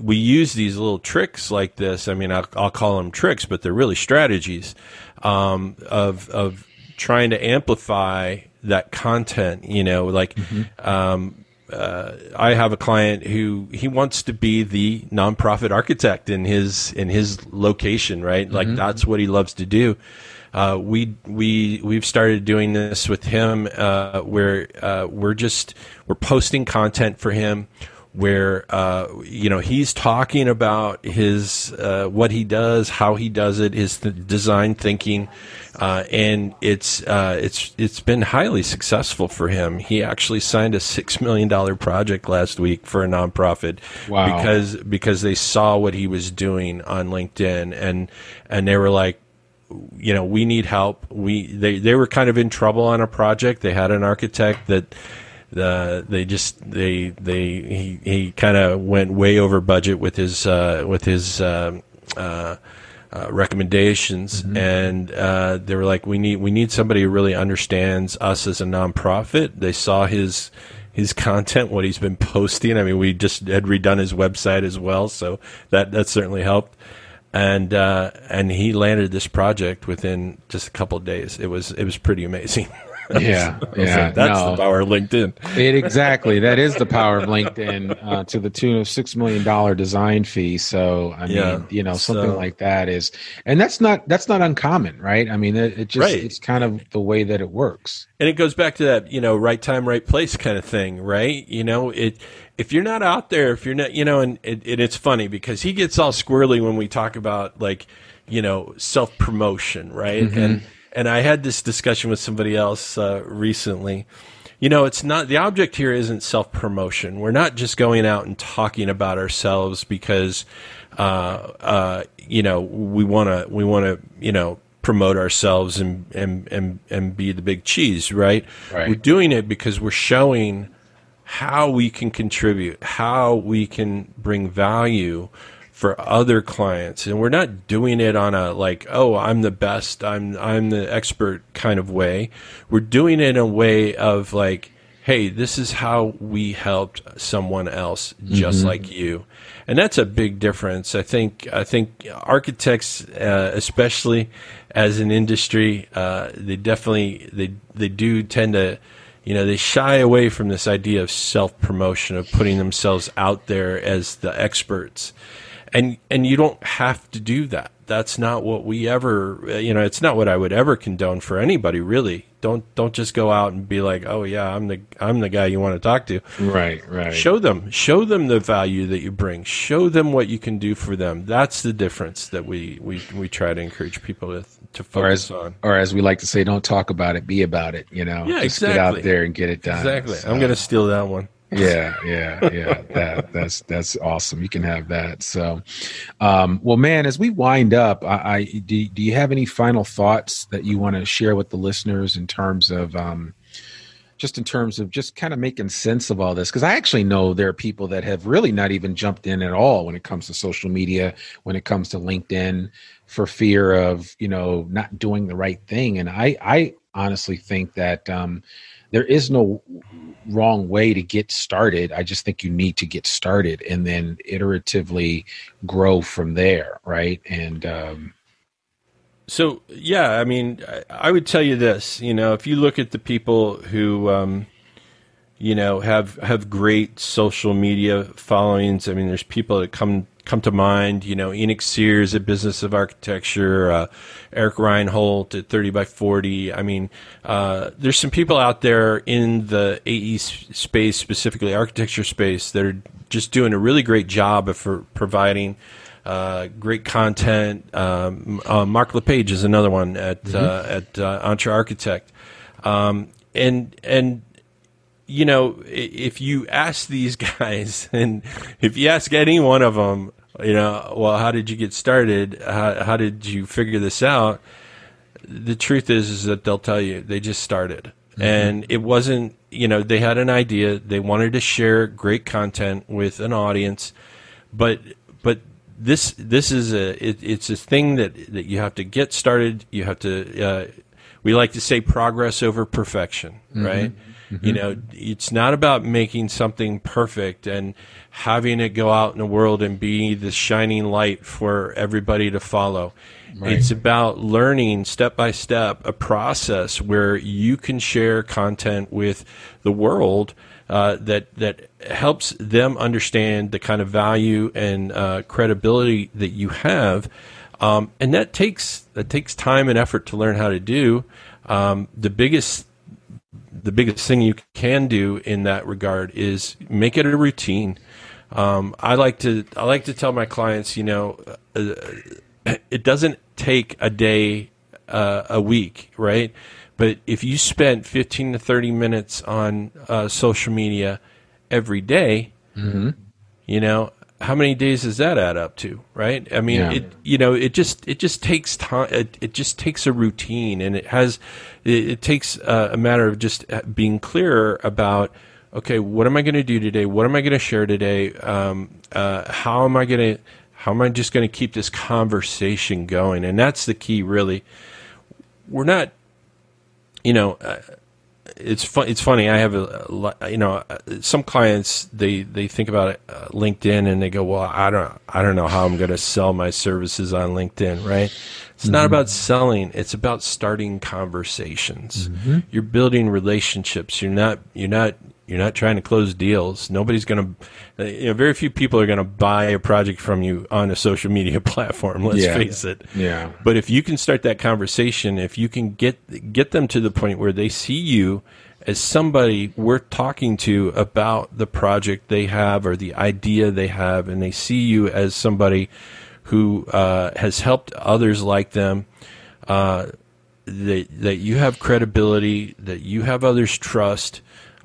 S2: we use these little tricks like this. I mean, I'll, I'll call them tricks, but they're really strategies um, of of trying to amplify that content. You know, like mm-hmm. um, uh, I have a client who he wants to be the nonprofit architect in his in his location, right? Mm-hmm. Like that's what he loves to do. Uh, we we we've started doing this with him, uh, where uh, we're just we're posting content for him where uh, you know he's talking about his uh, what he does, how he does it, his th- design thinking, uh, and it's uh, it's it's been highly successful for him. He actually signed a six million dollar project last week for a nonprofit wow. because because they saw what he was doing on LinkedIn and and they were like. You know, we need help. We they they were kind of in trouble on a project. They had an architect that the they just they they he, he kind of went way over budget with his uh, with his um, uh, uh, recommendations, mm-hmm. and uh, they were like, we need we need somebody who really understands us as a nonprofit. They saw his his content, what he's been posting. I mean, we just had redone his website as well, so that that certainly helped. And uh, and he landed this project within just a couple of days. It was it was pretty amazing.
S1: yeah, yeah.
S2: Like, That's no. the power of LinkedIn.
S1: It exactly. That is the power of LinkedIn uh, to the tune of six million dollar design fee. So I mean, you know, something so, like that is, and that's not that's not uncommon, right? I mean, it, it just right. it's kind of the way that it works.
S2: And it goes back to that, you know, right time, right place kind of thing, right? You know, it if you're not out there, if you're not, you know, and it, it, it's funny because he gets all squirrely when we talk about like, you know, self promotion, right? Mm-hmm. And and I had this discussion with somebody else uh, recently. You know, it's not the object here isn't self promotion. We're not just going out and talking about ourselves because, uh, uh, you know, we want to we want to you know promote ourselves and and and and be the big cheese, right? right? We're doing it because we're showing how we can contribute, how we can bring value for other clients and we're not doing it on a like oh i'm the best i'm i'm the expert kind of way we're doing it in a way of like hey, this is how we helped someone else just mm-hmm. like you. And that's a big difference. I think, I think architects, uh, especially as an industry, uh, they definitely, they, they do tend to, you know, they shy away from this idea of self promotion, of putting themselves out there as the experts. And, and you don't have to do that. That's not what we ever, uh, you know, it's not what I would ever condone for anybody really don't don't just go out and be like, "Oh yeah, I'm the I'm the guy you want to talk to."
S1: Right, right.
S2: Show them, show them the value that you bring. Show them what you can do for them. That's the difference that we we we try to encourage people with to focus
S1: or
S2: as, on.
S1: Or as we like to say, don't talk about it, be about it. You know,
S2: yeah,
S1: just
S2: exactly.
S1: get out there and get it done.
S2: Exactly. So. I'm going to steal that one
S1: yeah, yeah, yeah. That that's that's awesome. You can have that. So, um, well, man, as we wind up, I, I do. Do you have any final thoughts that you want to share with the listeners in terms of, um, just in terms of just kind of making sense of all this? Because I actually know there are people that have really not even jumped in at all when it comes to social media, when it comes to LinkedIn, for fear of you know not doing the right thing. And I, I honestly think that. Um, there is no wrong way to get started. I just think you need to get started and then iteratively grow from there, right? And um,
S2: so, yeah, I mean, I would tell you this. You know, if you look at the people who, um, you know, have have great social media followings. I mean, there's people that come come to mind. You know, Enoch Sears at Business of Architecture, uh, Eric Reinhold at 30 by 40. I mean, uh, there's some people out there in the AE space, specifically architecture space, that are just doing a really great job of for providing uh, great content. Um, uh, Mark LePage is another one at mm-hmm. Uh, at uh, Entre Architect, um, and and you know, if you ask these guys, and if you ask any one of them, you know, well, how did you get started? How, how did you figure this out? The truth is, is that they'll tell you they just started, mm-hmm. and it wasn't. You know, they had an idea. They wanted to share great content with an audience, but but this this is a it, it's a thing that that you have to get started. You have to. Uh, we like to say progress over perfection, mm-hmm. right? Mm-hmm. You know, it's not about making something perfect and having it go out in the world and be the shining light for everybody to follow. Right. It's about learning step by step a process where you can share content with the world uh, that that helps them understand the kind of value and uh, credibility that you have, um, and that takes that takes time and effort to learn how to do. Um, the biggest the biggest thing you can do in that regard is make it a routine. Um, I like to I like to tell my clients, you know, uh, it doesn't take a day, uh, a week, right? But if you spent 15 to 30 minutes on uh, social media every day, mm-hmm. you know, how many days does that add up to right? I mean yeah. it you know it just it just takes time it, it just takes a routine and it has it, it takes a, a, matter of just uh, being clear about okay what am i going to do today? What am i going to share today? Um, uh, how am i going to how am i just going to keep this conversation going? And that's the key really. We're not you know uh, it's fun. It's funny. I have a, you know some clients they they think about uh, LinkedIn and they go, well, I don't I don't know how I'm going to sell my services on LinkedIn, right? It's mm-hmm. not about selling. It's about starting conversations. Mm-hmm. You're building relationships. You're not you're not you're not trying to close deals. Nobody's going to, you know, very few people are going to buy a project from you on a social media platform. Let's
S1: yeah.
S2: face it.
S1: Yeah.
S2: But if you can start that conversation, if you can get get them to the point where they see you as somebody worth talking to about the project they have or the idea they have, and they see you as somebody who uh, has helped others like them. Uh, that that you have credibility, that you have others' trust,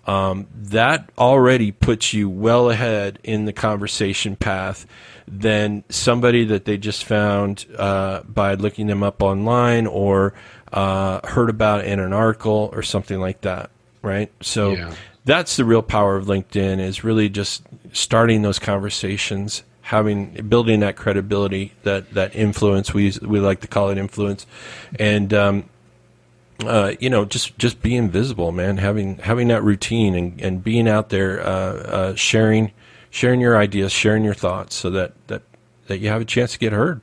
S2: um, that already puts you well ahead in the conversation path than somebody that they just found uh, by looking them up online or uh, heard about in an article or something like that, right? So yeah. that's the real power of LinkedIn is really just starting those conversations having building that credibility that that influence we we like to call it influence and um, uh, you know, just just being visible, man. Having having that routine and, and being out there, uh, uh, sharing sharing your ideas, sharing your thoughts, so that that that you have a chance to get heard.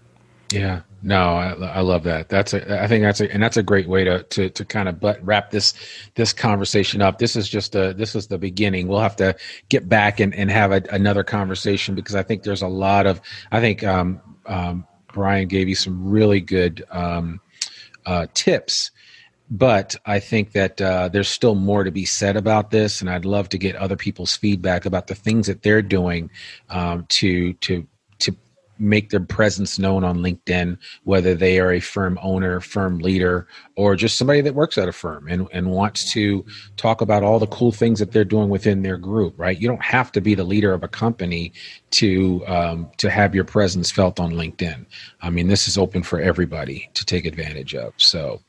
S1: Yeah, no, I, I love that. That's a, I think that's a, and that's a great way to to to kind of but wrap this this conversation up. This is just a this is the beginning. We'll have to get back and and have a, another conversation because I think there's a lot of I think um, um, Bryon gave you some really good um, uh, tips but I think that uh, there's still more to be said about this, and I'd love to get other people's feedback about the things that they're doing um, to to to make their presence known on LinkedIn, whether they are a firm owner, firm leader, or just somebody that works at a firm and, and wants to talk about all the cool things that they're doing within their group. Right? You don't have to be the leader of a company to um, to have your presence felt on LinkedIn. I mean, this is open for everybody to take advantage of. So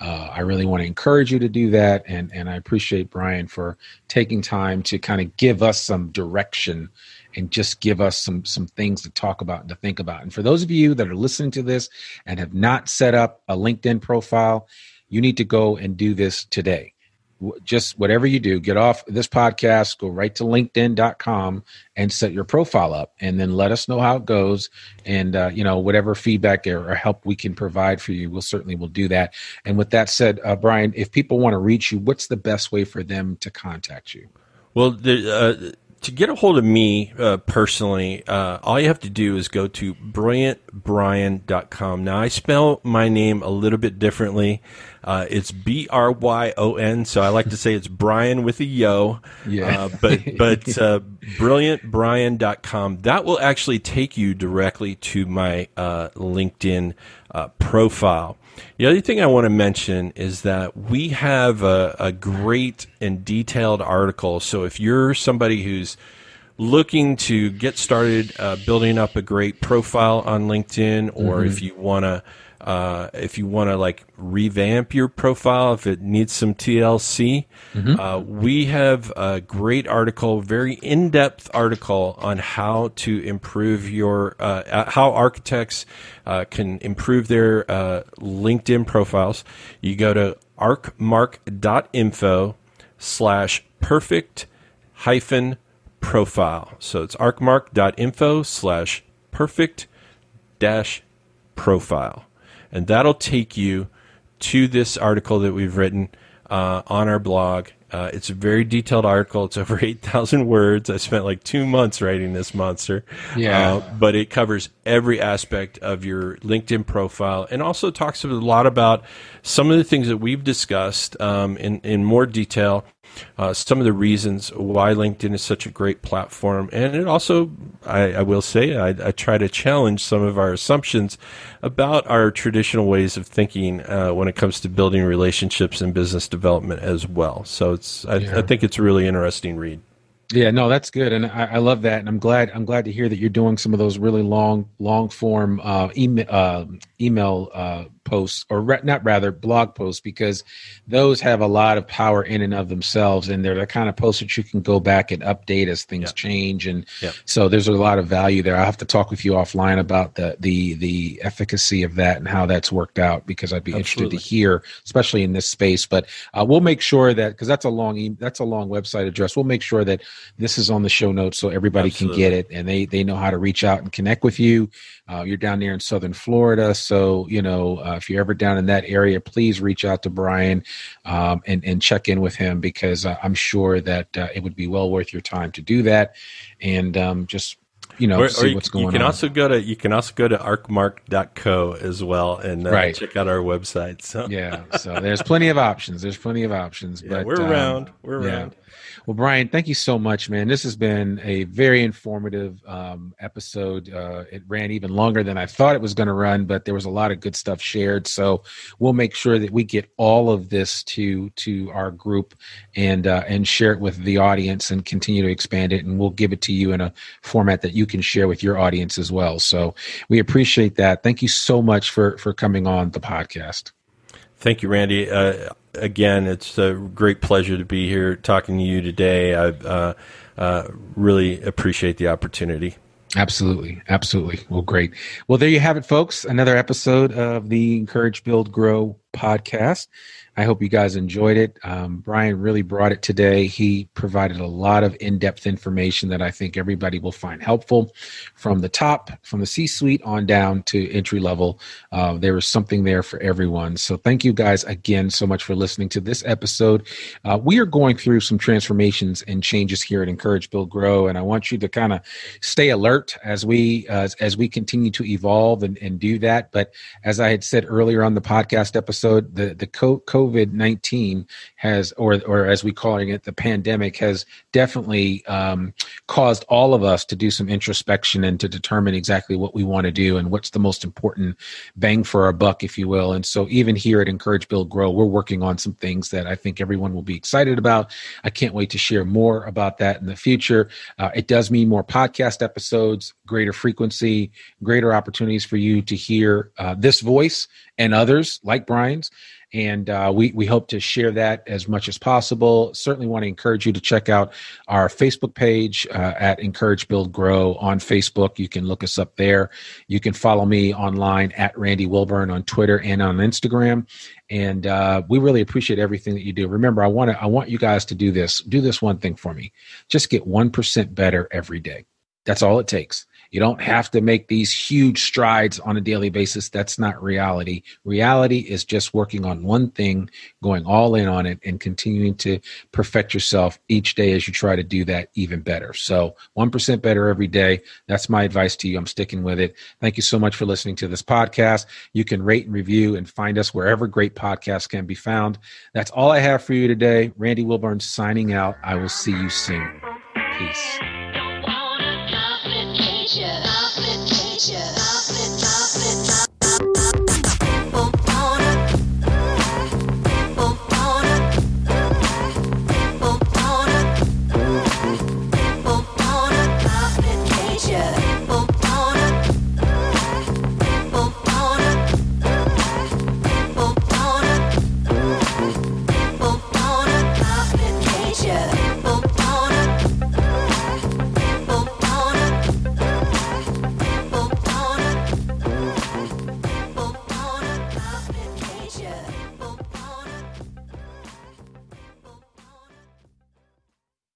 S1: uh, I really want to encourage you to do that. And, and I appreciate Bryon for taking time to kind of give us some direction and just give us some some things to talk about and to think about. And for those of you that are listening to this and have not set up a LinkedIn profile, you need to go and do this today just whatever you do, get off this podcast, go right to linkedin.com and set your profile up and then let us know how it goes. And, uh, you know, whatever feedback or, help we can provide for you, we'll certainly will do that. And with that said, uh, Bryon, if people want to reach you, what's the best way for them to contact you?
S2: Well, the, uh, to get a hold of me uh, personally, uh, all you have to do is go to bryonbrian.com. Now, I spell my name a little bit differently. Uh, it's B R Y O N, so I like to say it's Brian with a yo. Yeah. Uh, but but uh, bryonbrian.com. That will actually take you directly to my uh, LinkedIn uh, profile. The other thing I want to mention is that we have a, a great and detailed article. So if you're somebody who's looking to get started uh, building up a great profile on LinkedIn, or mm-hmm. if you want to uh, if you want to like revamp your profile, if it needs some TLC, mm-hmm. uh, we have a great article, very in depth article on how to improve your, uh, how architects uh, can improve their uh, LinkedIn profiles. You go to arcmark.info slash perfect hyphen profile. So it's arcmark.info slash perfect dash profile and that'll take you to this article that we've written uh, on our blog. Uh, it's a very detailed article. It's over 8,000 words. I spent like two months writing this monster. Yeah. Uh, but it covers every aspect of your LinkedIn profile and also talks a lot about some of the things that we've discussed um, in, in more detail uh, some of the reasons why LinkedIn is such a great platform. And it also, I, I will say, I, I, try to challenge some of our assumptions about our traditional ways of thinking uh, when it comes to building relationships and business development as well. So it's, I, yeah. I think it's a really interesting read.
S1: Yeah, no, that's good, and I, I, love that, and I'm glad I'm glad to hear that you're doing some of those really long long form uh, email uh, email uh, posts or re- not rather blog posts because those have a lot of power in and of themselves and they're the kind of posts that you can go back and update as things yep. change and yep. so there's a lot of value there i have to talk with you offline about the the the efficacy of that and how that's worked out because i'd be Absolutely. interested to hear especially in this space but uh, we'll make sure that because that's a long e- that's a long website address we'll make sure that this is on the show notes so everybody Absolutely. can get it and they they know how to reach out and connect with you uh, you're down there in Southern Florida, so you know uh, if you're ever down in that area, please reach out to Bryon um, and and check in with him because uh, I'm sure that uh, it would be well worth your time to do that, and um, just you know, or, see or what's going on.
S2: You can on. also go to you can also go to arcmark.co as well and uh, right. check out our website. So
S1: yeah, so there's plenty of options. There's plenty of options.
S2: Yeah,
S1: but
S2: we're um, around. We're
S1: yeah.
S2: around.
S1: Well, Bryon, thank you so much, man. This has been a very informative um, episode. Uh, it ran even longer than I thought it was going to run, but there was a lot of good stuff shared. So we'll make sure that we get all of this to to our group and uh, and share it with the audience and continue to expand it. And we'll give it to you in a format that you can share with your audience as well. So we appreciate that. Thank you so much for for coming on the podcast.
S2: Thank you, Randy. Uh, again, it's a great pleasure to be here talking to you today. I uh, uh, really appreciate the opportunity.
S1: Absolutely. Absolutely. Well, great. Well, there you have it, folks. Another episode of the Encourage, Build, Grow podcast. I hope you guys enjoyed it. Um, Bryon really brought it today. He provided a lot of in depth information that I think everybody will find helpful from the top, from the C suite on down to entry level. Uh, there was something there for everyone. So thank you guys again so much for listening to this episode. Uh, we are going through some transformations and changes here at Encourage Build Grow, and I want you to kind of stay alert as we as we continue to evolve and, and do that. But as I had said earlier on the podcast episode, the the COVID nineteen has, or or as we calling it, the pandemic has definitely um, caused all of us to do some introspection and to determine exactly what we want to do and what's the most important bang for our buck, if you will. And so even here at Encourage Build Grow, we're working on some things that I think everyone will be excited about. I can't wait to share more about that in the future. Uh, it does mean more podcast episodes, greater frequency, greater opportunities for you to hear uh, this voice and others like Bryon's. And uh, we, we hope to share that as much as possible. Certainly want to encourage you to check out our Facebook page uh, at Encourage Build Grow on Facebook. You can look us up there. You can follow me online at Randy Wilburn on Twitter and on Instagram. And uh, we really appreciate everything that you do. Remember, I want to I want you guys to do this. Do this one thing for me. Just get one percent better every day. That's all it takes. You don't have to make these huge strides on a daily basis. That's not reality. Reality is just working on one thing, going all in on it, and continuing to perfect yourself each day as you try to do that even better. So, 1% better every day. That's my advice to you. I'm sticking with it. Thank you so much for listening to this podcast. You can rate and review and find us wherever great podcasts can be found. That's all I have for you today. Randy Wilburn signing out. I will see you soon. Peace.